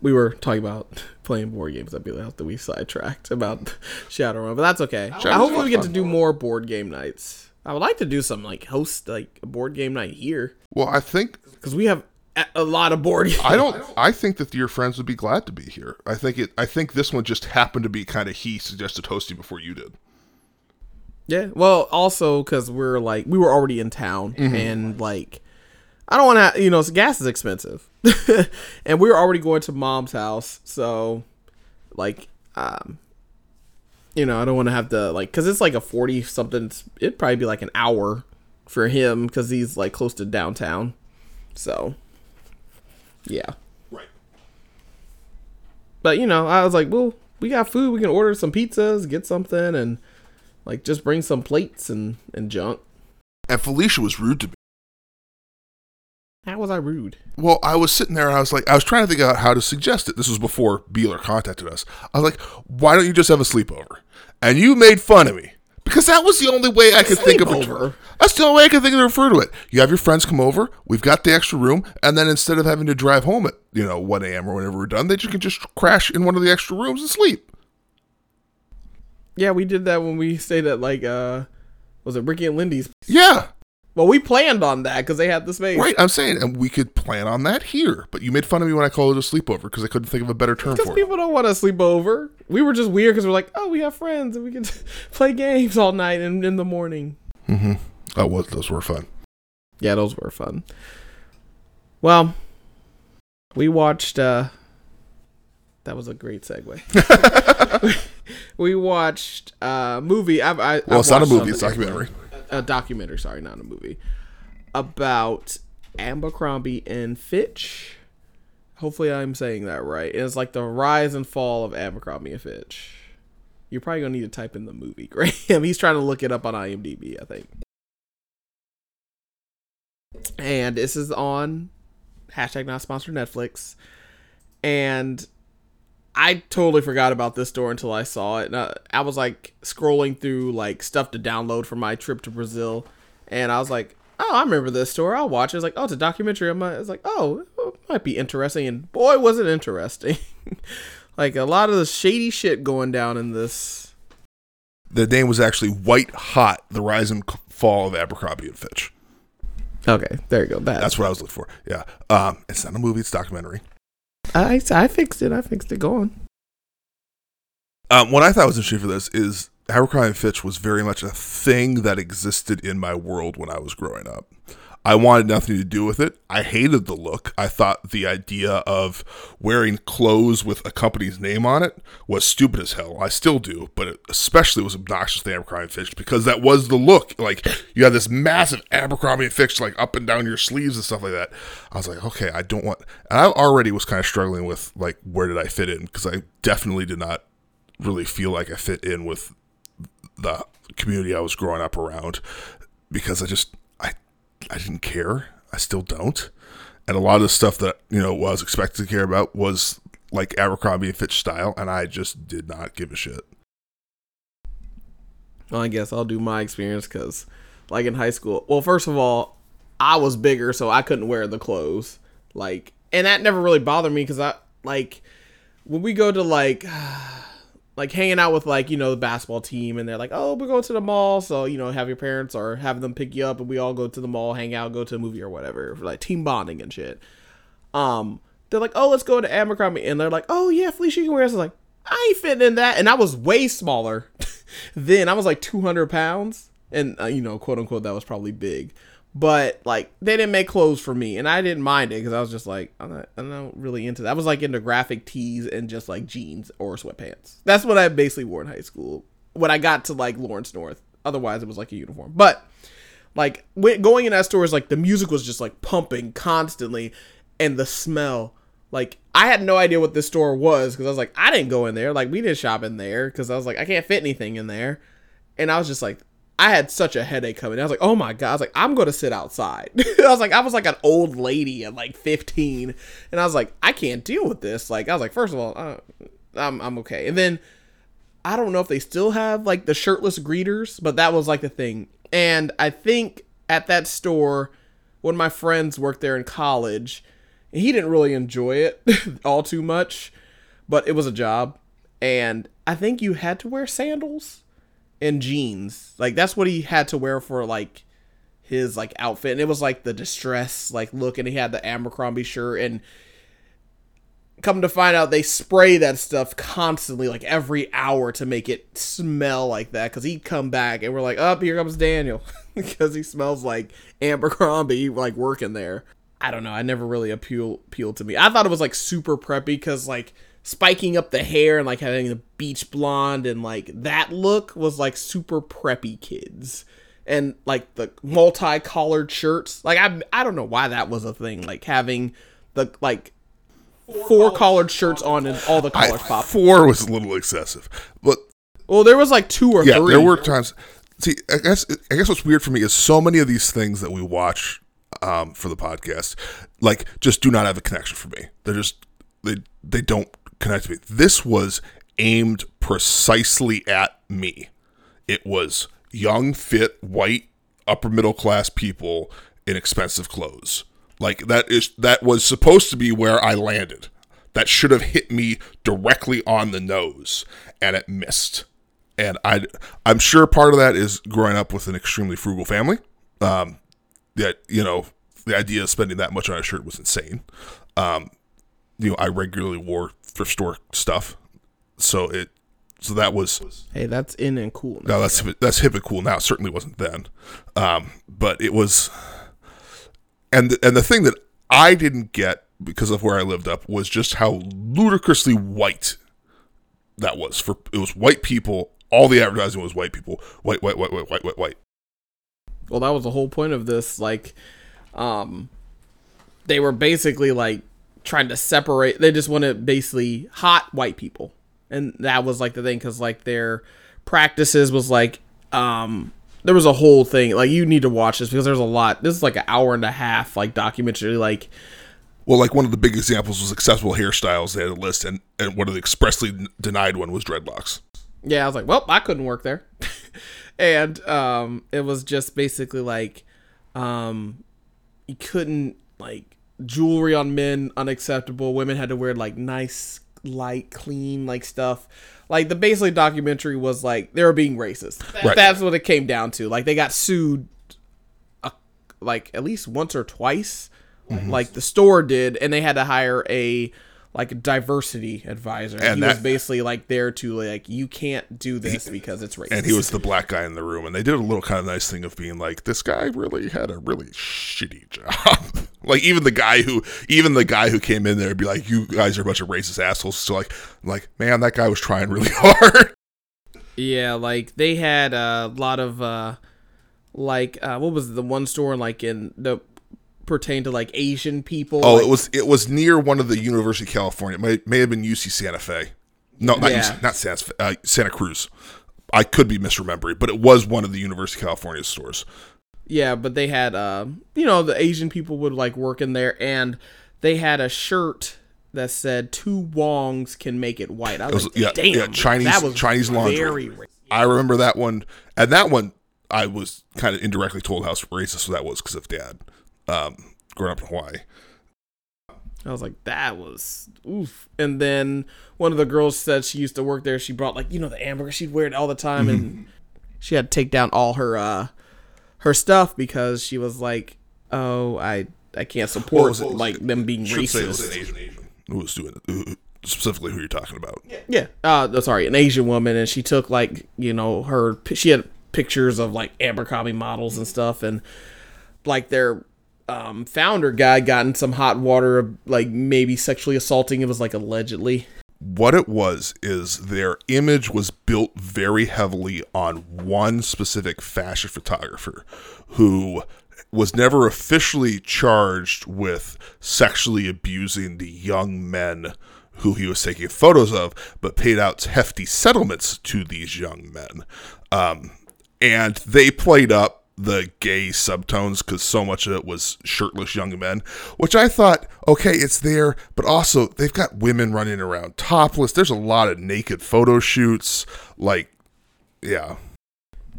we were talking about playing board games. I feel like that we sidetracked about Shadowrun, but that's okay. I hope we get to do more board game nights. I would like to do some like host like a board game night here Well, I think because we have a, lot of board games. I don't. I think that your friends would be glad to be here. I think it. I think this one just happened to be kind of he suggested hosting before you did. Yeah. Well, also because we're like we were already in town and like I don't want to. You know, gas is expensive, and we were already going to mom's house, so like um. You know, I don't want to have to like, cause it's like a forty something. It'd probably be like an hour for him, cause he's like close to downtown. So, yeah. Right. But you know, I was like, well, we got food. We can order some pizzas, get something, and like just bring some plates and and junk. And Felicia was rude to me. How was I rude? Well, I was sitting there and I was like, I was trying to think out how to suggest it. This was before Beeler contacted us. I was like, why don't you just have a sleepover? And you made fun of me because that was the only way I could think of it. Sleepover? That's the only way I could think of to refer to it. You have your friends come over. We've got the extra room, and then instead of having to drive home at you know 1 a.m. or whenever we're done, they just can just crash in one of the extra rooms and sleep. Yeah, we did that when we stayed at like uh, was it Ricky and Lindy's? Yeah, Well, we planned on that because they had the space. right. I'm saying, and we could plan on that here. But you made fun of me when I called it a sleepover because I couldn't think of a better term Because for it. people don't want to sleep over. We were just weird because we're like, oh, we have friends and we can play games all night and in the morning. Mm-hmm. Oh, was those were fun. Yeah, those were fun. Well, we watched. uh That was a great segue. we watched a movie. I, I, Well, it's not a movie; it's a documentary. A documentary. Sorry, not a movie. About Abercrombie and Fitch. Hopefully, I'm saying that right. It's like the rise and fall of Abercrombie and Fitch. You're probably gonna need to type in the movie, Graham. He's trying to look it up on IMDb, I think. And this is on hashtag not sponsored Netflix. And I totally forgot about this store until I saw it. And I, I was like scrolling through like stuff to download for my trip to Brazil, and I was like, "Oh, I remember this store. I'll watch it." It's like, "Oh, it's a documentary." I'm like, it's like, "Oh, it might be interesting." And boy, was it interesting! like a lot of the shady shit going down in this. The name was actually White Hot: The Rise and Fall of Abercrombie and Fitch. Okay, there you go. That That's what I was looking for. Yeah. Um, it's not a movie; it's a documentary. I I fixed it. I fixed it. Go on. Um, what I thought was interesting for this is Abercrombie and Fitch was very much a thing that existed in my world when I was growing up. I wanted nothing to do with it. I hated the look. I thought the idea of wearing clothes with a company's name on it was stupid as hell. I still do, but it especially was obnoxious to Abercrombie Fitch because that was the look. Like you had this massive Abercrombie Fitch like up and down your sleeves and stuff like that. I was like, okay, I don't want. And I already was kind of struggling with like where did I fit in because I definitely did not really feel like I fit in with the community I was growing up around because I just I didn't care. I still don't. And a lot of the stuff that, you know, was expected to care about was like Abercrombie and Fitch style and I just did not give a shit. Well, I guess I'll do my experience because, like in high school, well, first of all, I was bigger, so I couldn't wear the clothes. Like, and that never really bothered me because I like when we go to like like hanging out with like you know the basketball team, and they're like, oh, we're going to the mall, so you know have your parents or have them pick you up, and we all go to the mall, hang out, go to a movie or whatever, for like team bonding and shit. Um, they're like, oh, let's go to Abercrombie, and they're like, oh yeah, Felicia, you can wear. This. I like, I ain't fitting in that, and I was way smaller then. I was like 200 pounds, and uh, you know, quote unquote, that was probably big. But like they didn't make clothes for me, and I didn't mind it because I was just like I'm not, I'm not really into that. I was like into graphic tees and just like jeans or sweatpants. That's what I basically wore in high school when I got to like Lawrence North. Otherwise, it was like a uniform, but like going in that store is like the music was just like pumping constantly, and the smell. Like I had no idea what this store was because I was like I didn't go in there. Like we didn't shop in there because I was like I can't fit anything in there, and I was just like I had such a headache coming. I was like, oh my god! I was like, I'm gonna sit outside. I was like, I was like an old lady at like 15, and I was like, I can't deal with this. Like, I was like, first of all, uh, I'm I'm okay. And then I don't know if they still have like the shirtless greeters, but that was like the thing. And I think at that store, one of my friends worked there in college, and he didn't really enjoy it all too much, but it was a job, and I think you had to wear sandals and jeans. Like that's what he had to wear for like his like outfit. And it was like the distress like look and he had the Abercrombie shirt and come to find out they spray that stuff constantly like every hour to make it smell like that cuz he'd come back and we're like, "Up, oh, here comes Daniel." because he smells like Abercrombie like working there. I don't know. I never really appeal appealed to me. I thought it was like super preppy cuz like spiking up the hair and like having the beach blonde and like that look was like super preppy kids. And like the multi-collared shirts. Like i i don't know why that was a thing. Like having the like four, four collared shirts on and all the collars I, pop four was a little excessive but well there was like two or yeah, three. there were times. See i guess i guess what's weird for me is so many of these things that we watch um, for the podcast like just do not have a connection for me. They're just they they don't connect me. This was aimed precisely at me. It was young, fit, white, upper middle class people in expensive clothes. Like that is that was supposed to be where I landed. That should have hit me directly on the nose, and it missed. And I, I'm sure part of that is growing up with an extremely frugal family. Um, that you know, the idea of spending that much on a shirt was insane. Um, you know, I regularly wore thrift store stuff. So it so that was hey that's in and cool now. no that's that's hip and cool now. It certainly wasn't then. Um, but it was and the, and the thing that i didn't get because of where i lived up was just how ludicrously white that was for it was white people. All the advertising was white people. White white white white white white white. Well that was the whole point of this like um they were basically like trying to separate. They just wanted basically hot white people, and that was like the thing because like their practices was like um there was a whole thing like you need to watch this because there's a lot. This is like an hour and a half like documentary like. Well, like one of the big examples was acceptable hairstyles. They had a list, and, and one of the expressly denied one was dreadlocks. Yeah, I was like, well, I couldn't work there, and um, it was just basically like, um, you couldn't like jewelry on men unacceptable. Women had to wear like nice, light, clean like stuff. Like the basically documentary was like they were being racist. Right. That's what it came down to. Like they got sued, uh, like at least once or twice. Mm-hmm. Like the store did, and they had to hire a like a diversity advisor. And he that, was basically like there to like you can't do this he, because it's racist. And he was the black guy in the room, and they did a little kind of nice thing of being like, this guy really had a really shitty job. like even the guy who even the guy who came in there would be like, you guys are a bunch of racist assholes. So like, like man, that guy was trying really hard. Yeah, like they had a lot of uh like uh what was the one store like in the pertain to like Asian people. Oh, like, it was it was near one of the University of California. It may, may have been UC Santa Fe. No, not, yeah. UC, not Santa, uh, Santa Cruz. I could be misremembering, but it was one of the University of California stores. Yeah, but they had uh, you know, the Asian people would like work in there and they had a shirt that said two Wongs can make it white. I was, was like, yeah, damn, yeah, Chinese that was Chinese laundry. I remember that one, and that one I was kind of indirectly told how racist that was because of dad um, growing up in Hawaii. I was like, that was oof. And then one of the girls said she used to work there. She brought like you know the hamburger. She'd wear it all the time, mm-hmm. and she had to take down all her uh her stuff because she was like, oh, I I can't support well, like them being racist. Who was doing it? Specifically, who you're talking about? Yeah. Uh, sorry, an Asian woman, and she took like you know her. She had pictures of like Abercrombie models and stuff, and like their um, founder guy got in some hot water of like maybe sexually assaulting. It was like allegedly. What it was is their image was built very heavily on one specific fashion photographer who was never officially charged with sexually abusing the young men who he was taking photos of, but paid out hefty settlements to these young men. Um, and they played up the gay subtones because so much of it was shirtless young men, which I thought, okay, it's there, but also they've got women running around topless. There's a lot of naked photo shoots. Like, yeah.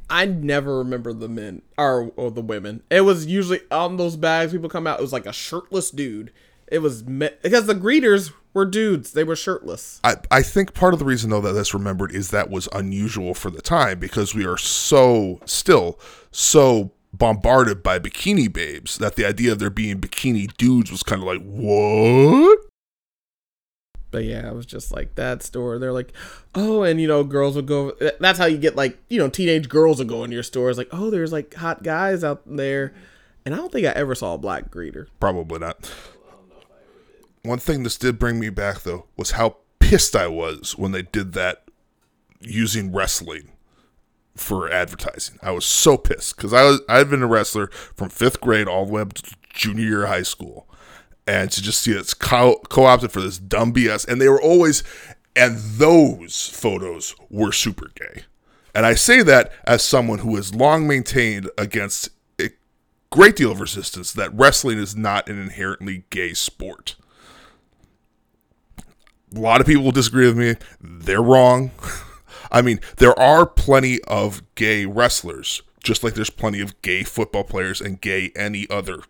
I never remember the men or, or the women. It was usually on those bags people come out. It was like a shirtless dude. It was me- because the greeters were dudes. They were shirtless. I, I think part of the reason though that that's remembered is that was unusual for the time because we are so still so bombarded by bikini babes that the idea of there being bikini dudes was kind of like what but yeah, it was just like that store. They're like, oh, and you know, girls would go. That's how you get like, you know, teenage girls would go into your stores. Like, oh, there's like hot guys out there, and I don't think I ever saw a black greeter. Probably not. One thing this did bring me back though was how pissed I was when they did that using wrestling for advertising. I was so pissed because I was I've been a wrestler from fifth grade all the way up to junior year high school, and to just see it's co opted for this dumb BS, and they were always, and those photos were super gay, and I say that as someone who has long maintained against a great deal of resistance that wrestling is not an inherently gay sport. A lot of people will disagree with me. They're wrong. I mean, there are plenty of gay wrestlers, just like there's plenty of gay football players and gay any other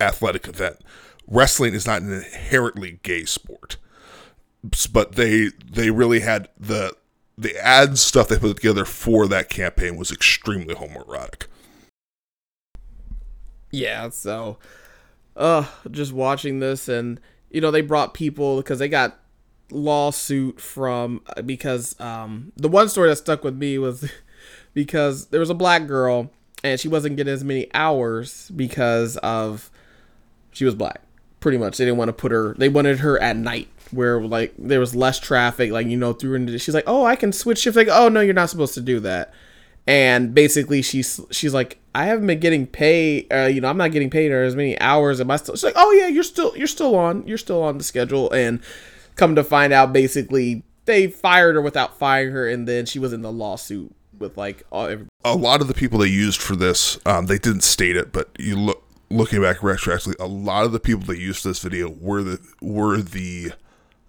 athletic event. Wrestling is not an inherently gay sport, but they they really had the the ad stuff they put together for that campaign was extremely homoerotic. Yeah, so uh just watching this and you know they brought people because they got lawsuit from because um the one story that stuck with me was because there was a black girl and she wasn't getting as many hours because of she was black pretty much. They didn't want to put her they wanted her at night where like there was less traffic like you know through into she's like oh i can switch shift like oh no you're not supposed to do that. And basically she's she's like i haven't been getting paid uh, you know i'm not getting paid or as many hours am i still she's like oh yeah you're still you're still on you're still on the schedule. And come to find out basically they fired her without firing her and then she was in the lawsuit with like all a lot of the people they used for this um, they didn't state it but you look looking back retroactively a lot of the people that used this video were the were the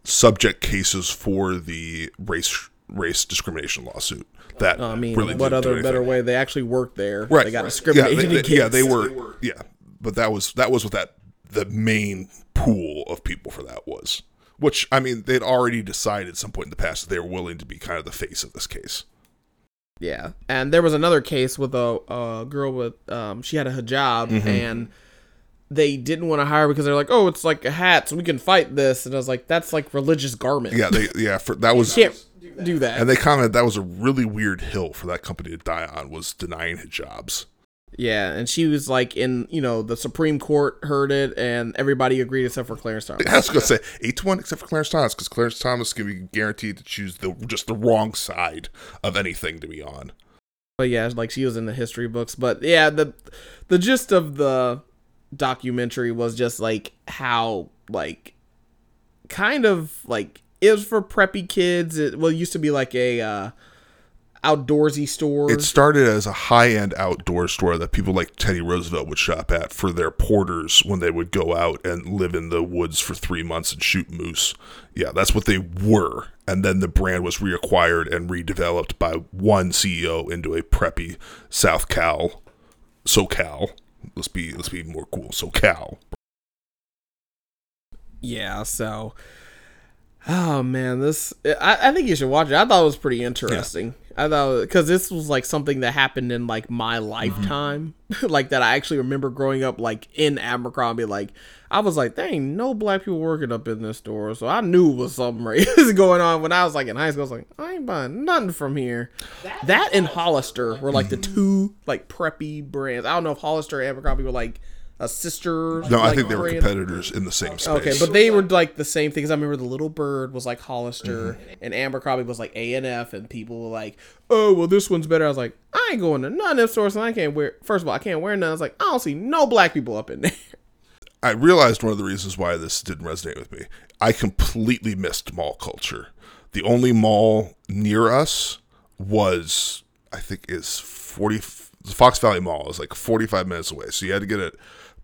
subject cases for the race race discrimination lawsuit that i mean really what other better way? They actually worked there. Right. they got right. discriminated yeah, they, they- yeah they were yeah but that was that was what that the main pool of people for that was which i mean they'd already decided at some point in the past that they were willing to be kind of the face of this case Yeah, and there was another case with a, a girl with um she had a hijab Mm-hmm. and they didn't want to hire her because they're like, oh, it's like a hat, so we can fight this. And I was like, that's like religious garment. yeah they yeah for that was can't do that. and they commented that was a really weird hill for that company to die on was denying hijabs yeah, and she was like in you know the Supreme Court heard it and everybody agreed except for Clarence Thomas. I was gonna say eight to one, except for Clarence Thomas, because Clarence Thomas can be guaranteed to choose the just the wrong side of anything to be on. But yeah, like she was in the history books. But yeah, the the gist of the documentary was just like how like kind of like it was for preppy kids. It well it used to be like a uh outdoorsy store. It started as a high end outdoor store that people like Teddy Roosevelt would shop at for their porters when they would go out and live in the woods for three months and shoot moose. Yeah, that's what they were. And then the brand was reacquired and redeveloped by one CEO into a preppy South Cal, SoCal. Let's be let's be more cool. SoCal. yeah, so oh man, this I, I think you should watch it. I thought it was pretty interesting. I thought because this was like something that happened in like my mm-hmm. lifetime, like that I actually remember growing up like in Abercrombie. Like I was like, there ain't no black people working up in this store, so I knew it was something racist going on when I was like in high school. I was like, I ain't buying nothing from here. That and Hollister were like the mm-hmm. two like preppy brands. I don't know if Hollister and Abercrombie were like a sister. No, I think they were competitors in the same space. Okay, but they were like the same things. I remember the Little Bird was like Hollister, mm-hmm. and Abercrombie was like A and F, and people were like, "Oh, well, this one's better." I was like, "I ain't going to none of them stores, and I can't wear." First of all, I can't wear none. I was like, "I don't see no black people up in there." I realized one of the reasons why this didn't resonate with me. I completely missed mall culture. The only mall near us was, I think, is forty. The Fox Valley Mall is like forty-five minutes away, so you had to get a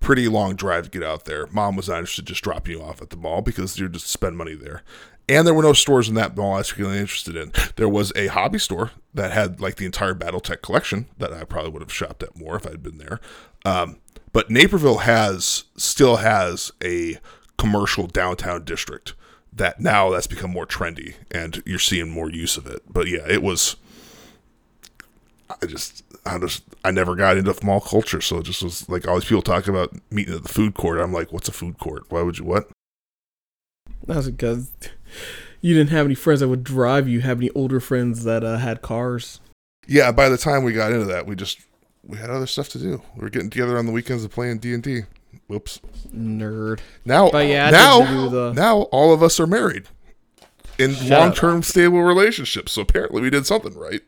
pretty long drive to get out there. Mom was not interested in just dropping you off at the mall because you're just spend money there. And there were no stores in that mall I was really interested in. There was a hobby store that had like the entire BattleTech collection that I probably would have shopped at more if I'd been there. Um, but Naperville has still has a commercial downtown district that now that's become more trendy and you're seeing more use of it. But yeah, it was. I just, I just, I never got into mall culture, so it just was like all these people talking about meeting at the food court. I'm like, what's a food court? Why would you what? That's because you didn't have any friends that would drive you. Have any older friends that uh, had cars? Yeah, by the time we got into that, we just we had other stuff to do. We were getting together on the weekends and playing D and D. Whoops. Nerd. Now, yeah, now, the- now all of us are married in Shut long-term stable relationships. So apparently, we did something right.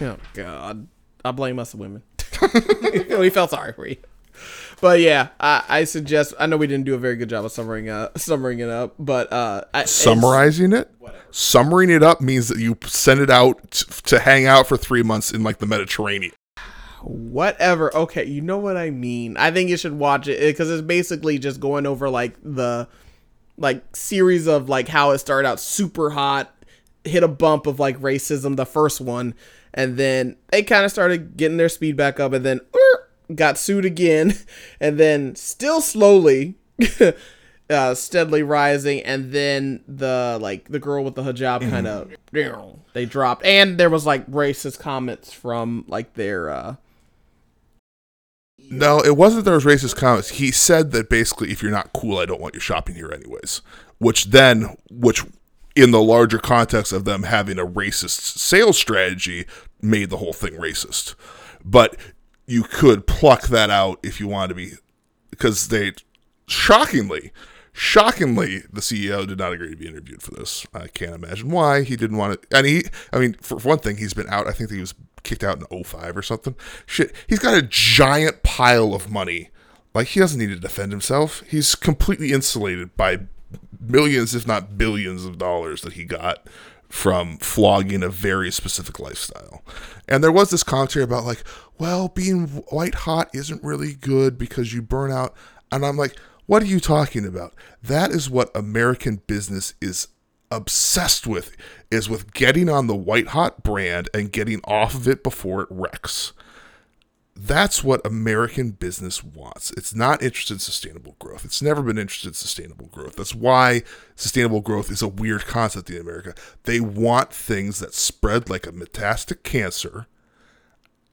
Oh God, I blame us the women. we felt sorry for you. But yeah, I, I suggest. I know we didn't do a very good job of summarizing, uh, summarizing it up, but uh, I, Summarizing it, summarizing it up means that you send it out t- to hang out for three months in like the Mediterranean. whatever. Okay, you know what I mean. I think you should watch it because it's basically just going over like the like series of like how it started out super hot, hit a bump of like racism, the first one, and then they kind of started getting their speed back up, and then er, got sued again, and then still slowly. Uh, steadily rising, and then the like the girl with the hijab kind of they dropped, and there was like racist comments from like their uh No, it wasn't there was racist comments. He said that basically, if you're not cool, I don't want you shopping here anyways. Which then, which in the larger context of them having a racist sales strategy, made the whole thing racist. But you could pluck that out if you wanted to be, because they, shockingly, shockingly, the CEO did not agree to be interviewed for this. I can't imagine why he didn't want to. And he, I mean, for one thing, he's been out. I think he was kicked out in 05 or something. Shit, he's got a giant pile of money. Like he doesn't need to defend himself. He's completely insulated by millions, if not billions, of dollars that he got from flogging a very specific lifestyle. And there was this commentary about like, well, being white hot isn't really good because you burn out. And I'm like, what are you talking about? That is what American business is obsessed with is with getting on the white hot brand and getting off of it before it wrecks. That's what American business wants. It's not interested in sustainable growth. It's never been interested in sustainable growth. That's why sustainable growth is a weird concept in America. They want things that spread like a metastatic cancer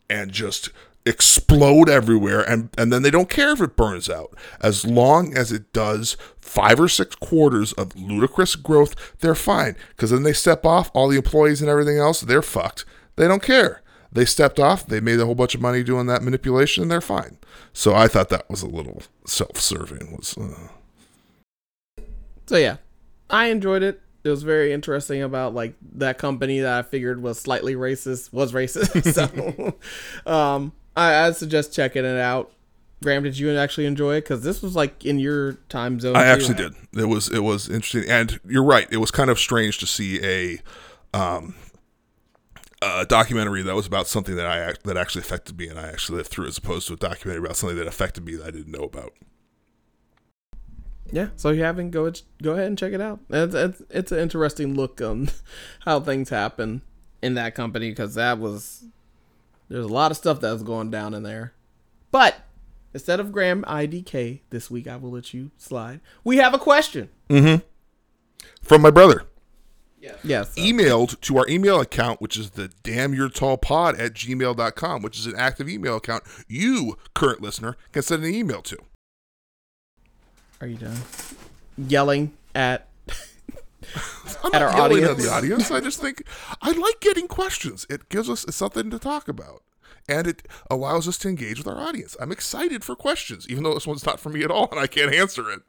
and just explode everywhere and and then they don't care if it burns out as long as it does five or six quarters of ludicrous growth they're fine because then they step off all the employees and everything else they're fucked they don't care they stepped off they made a whole bunch of money doing that manipulation and they're fine so i thought that was a little self-serving was uh, So yeah, I enjoyed it. It was very interesting about like that company that I figured was slightly racist was racist. so, um, I, I suggest checking it out. Graham, did you actually enjoy it? Because this was like in your time zone. I too. actually did. It was it was interesting, and you're right. It was kind of strange to see a um a documentary that was about something that I that actually affected me, and I actually lived through, as opposed to a documentary about something that affected me that I didn't know about. Yeah, so if you haven't go go ahead and check it out. It's it's, it's an interesting look on how things happen in that company because that was there's a lot of stuff that was going down in there. But instead of Graham IDK this week, I will let you slide. We have a question. Mm-hmm. From my brother, Yes. emailed to our email account, which is the damn your tall pod at gmail.com, which is an active email account you, current listener, can send an email to. Are you done? Yelling at I'm At not our yelling audience. at the audience. I just think I like getting questions. It gives us something to talk about. And it allows us to engage with our audience. I'm excited for questions, even though this one's not for me at all and I can't answer it.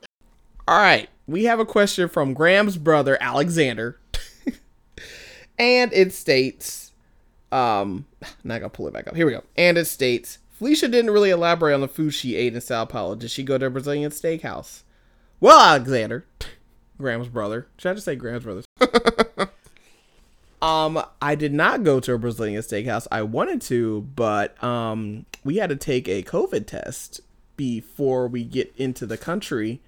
All right, we have a question from Graham's brother Alexander, and it states, um, now I gotta pull it back up. Here we go. And it states, Felicia didn't really elaborate on the food she ate in Sao Paulo. Did she go to a Brazilian steakhouse? Well, Alexander, Graham's brother. Should I just say Graham's brother? um, I did not go to a Brazilian steakhouse. I wanted to, but um, we had to take a COVID test before we get into the country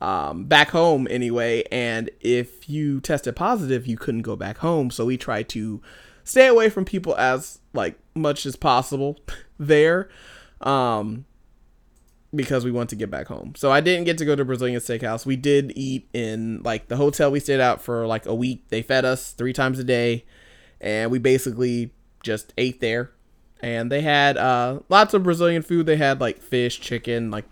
um, back home anyway. And if you tested positive, you couldn't go back home. So we tried to stay away from people as like much as possible there, um, because we want to get back home. So I didn't get to go to Brazilian steakhouse. We did eat in like the hotel we stayed out for like a week. They fed us three times a day, and we basically just ate there. And they had uh, lots of Brazilian food. They had like fish, chicken, like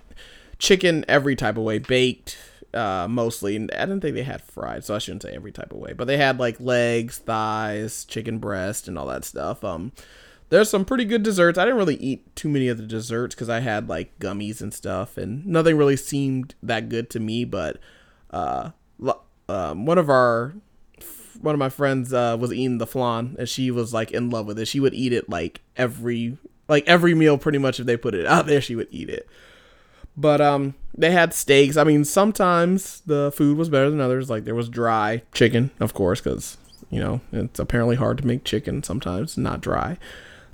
chicken every type of way, baked uh, mostly. And I didn't think they had fried, so I shouldn't say every type of way. But they had like legs, thighs, chicken breast, and all that stuff. Um, there's some pretty good desserts. I didn't really eat too many of the desserts because I had like gummies and stuff, and nothing really seemed that good to me. But uh, um, one of our one of my friends uh, was eating the flan, and she was like in love with it. She would eat it like every like every meal, pretty much. If they put it out there, she would eat it. But um, they had steaks. I mean, sometimes the food was better than others. Like there was dry chicken, of course, because you know it's apparently hard to make chicken sometimes not dry.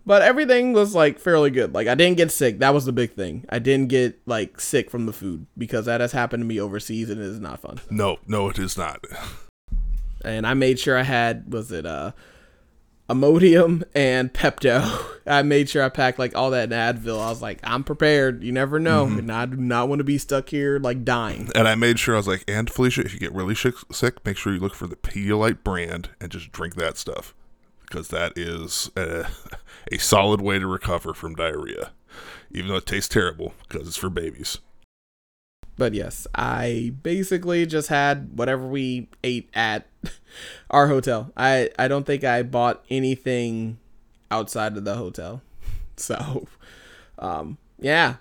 But everything was like fairly good. Like I didn't get sick. That was the big thing. I didn't get like sick from the food because that has happened to me overseas and it is not fun. No, no, it is not. And I made sure I had was it uh Imodium and Pepto. I made sure I packed like all that in Advil. I was like, I'm prepared. You never know. Mm-hmm. And I do not want to be stuck here like dying. And I made sure I was like, and Felicia, if you get really sick, sick make sure you look for the Pedialyte brand and just drink that stuff because that is a, a solid way to recover from diarrhea, even though it tastes terrible because it's for babies. But yes, I basically just had whatever we ate at our hotel. I I don't think I bought anything outside of the hotel. So, um, yeah.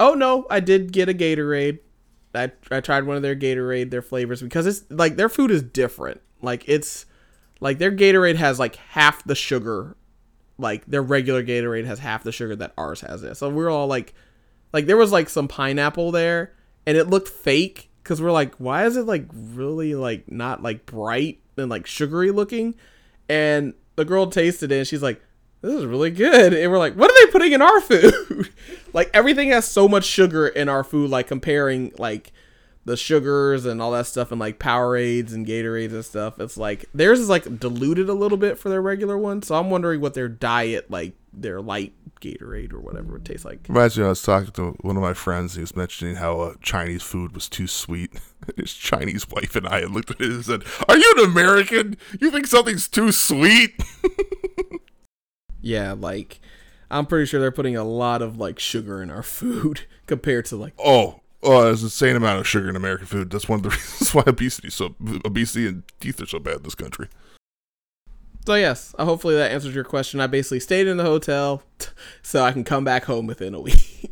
Oh no, I did get a Gatorade. I I tried one of their Gatorade, their flavors because it's like their food is different. Like it's like their Gatorade has like half the sugar. Like their regular Gatorade has half the sugar that ours has it. So we're all like like there was like some pineapple there and it looked fake because we're like why is it like really like not like bright and like sugary looking? And the girl tasted it and she's like this is really good. And we're like what are they putting in our food? Like everything has so much sugar in our food like comparing like the sugars and all that stuff and like Powerades and Gatorades and stuff. It's like theirs is like diluted a little bit for their regular one. So I'm wondering what their diet like their light Gatorade or whatever it tastes like Reminds me, I was talking to one of my friends. He was mentioning how uh, Chinese food was too sweet. His Chinese wife and I had looked at it and said, "Are you an American? You think something's too sweet?" Yeah, like I'm pretty sure they're putting a lot of like sugar in our food compared to like Oh, oh, there's an insane amount of sugar in American food. That's one of the reasons why obesity so obesity and teeth are so bad in this country. So yes, uh, hopefully that answers your question. I basically stayed in the hotel so I can come back home within a week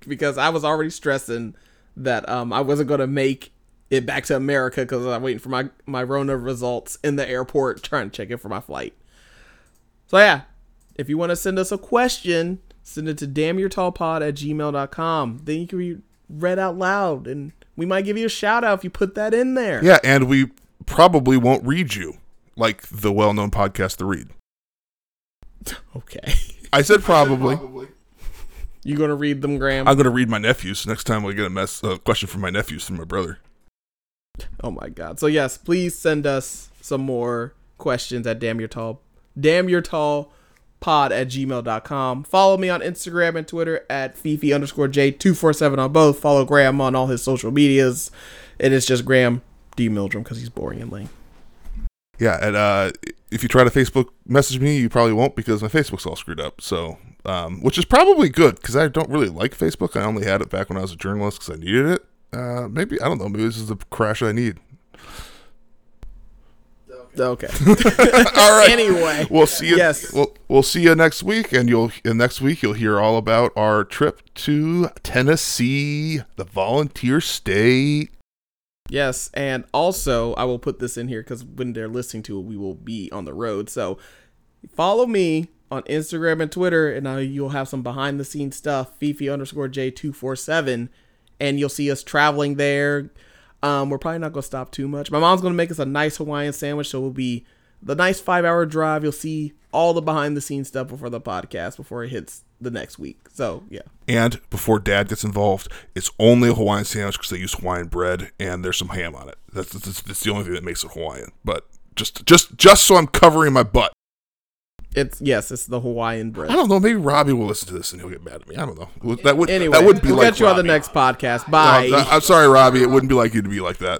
because I was already stressing that um I wasn't going to make it back to America cuz I'm waiting for my my Rona results in the airport trying to check in for my flight. So yeah, if you want to send us a question, send it to damnyourtallpod at gmail.com. Then you can be read out loud and we might give you a shout out if you put that in there. Yeah, and we probably won't read you like the well-known podcast, The Read. Okay. I said probably. You going to read them, Graham? I'm gonna read my nephews next time I get a mess a question from my nephews from my brother. Oh my god. So yes, please send us some more questions at damn your tall damn your tall pod at gmail.com. Follow me on Instagram and Twitter at Fifi underscore J247 on both. Follow Graham on all his social medias. And it's just Graham D. Mildrum because he's boring and lame. Yeah, and uh, if you try to Facebook message me, you probably won't because my Facebook's all screwed up. So, um, which is probably good because I don't really like Facebook. I only had it back when I was a journalist because I needed it. Uh, maybe I don't know. Maybe this is the crash I need. Okay. all right. anyway, We'll see you. Yes. We'll, we'll see you next week, and you'll and next week you'll hear all about our trip to Tennessee, the volunteer state. Yes, and also I will put this in here because when they're listening to it, we will be on the road. So follow me on Instagram and Twitter, and you'll have some behind the scenes stuff. Fifi underscore J two four seven, and you'll see us traveling there. Um, we're probably not gonna stop too much. My mom's gonna make us a nice Hawaiian sandwich, so we'll be the nice five hour drive. You'll see all the behind the scenes stuff before the podcast before it hits the next week. So yeah. And before Dad gets involved, it's only a Hawaiian sandwich because they use Hawaiian bread and there's some ham on it. That's, that's, that's the only thing that makes it Hawaiian. But just just just so I'm covering my butt. It's yes, it's the Hawaiian bread. I don't know. Maybe Robbie will listen to this and he'll get mad at me. I don't know. That would Anyway, that would be we'll like get you on the next podcast. No, Bye. I'm sorry, Robbie. It wouldn't be like you to be like that.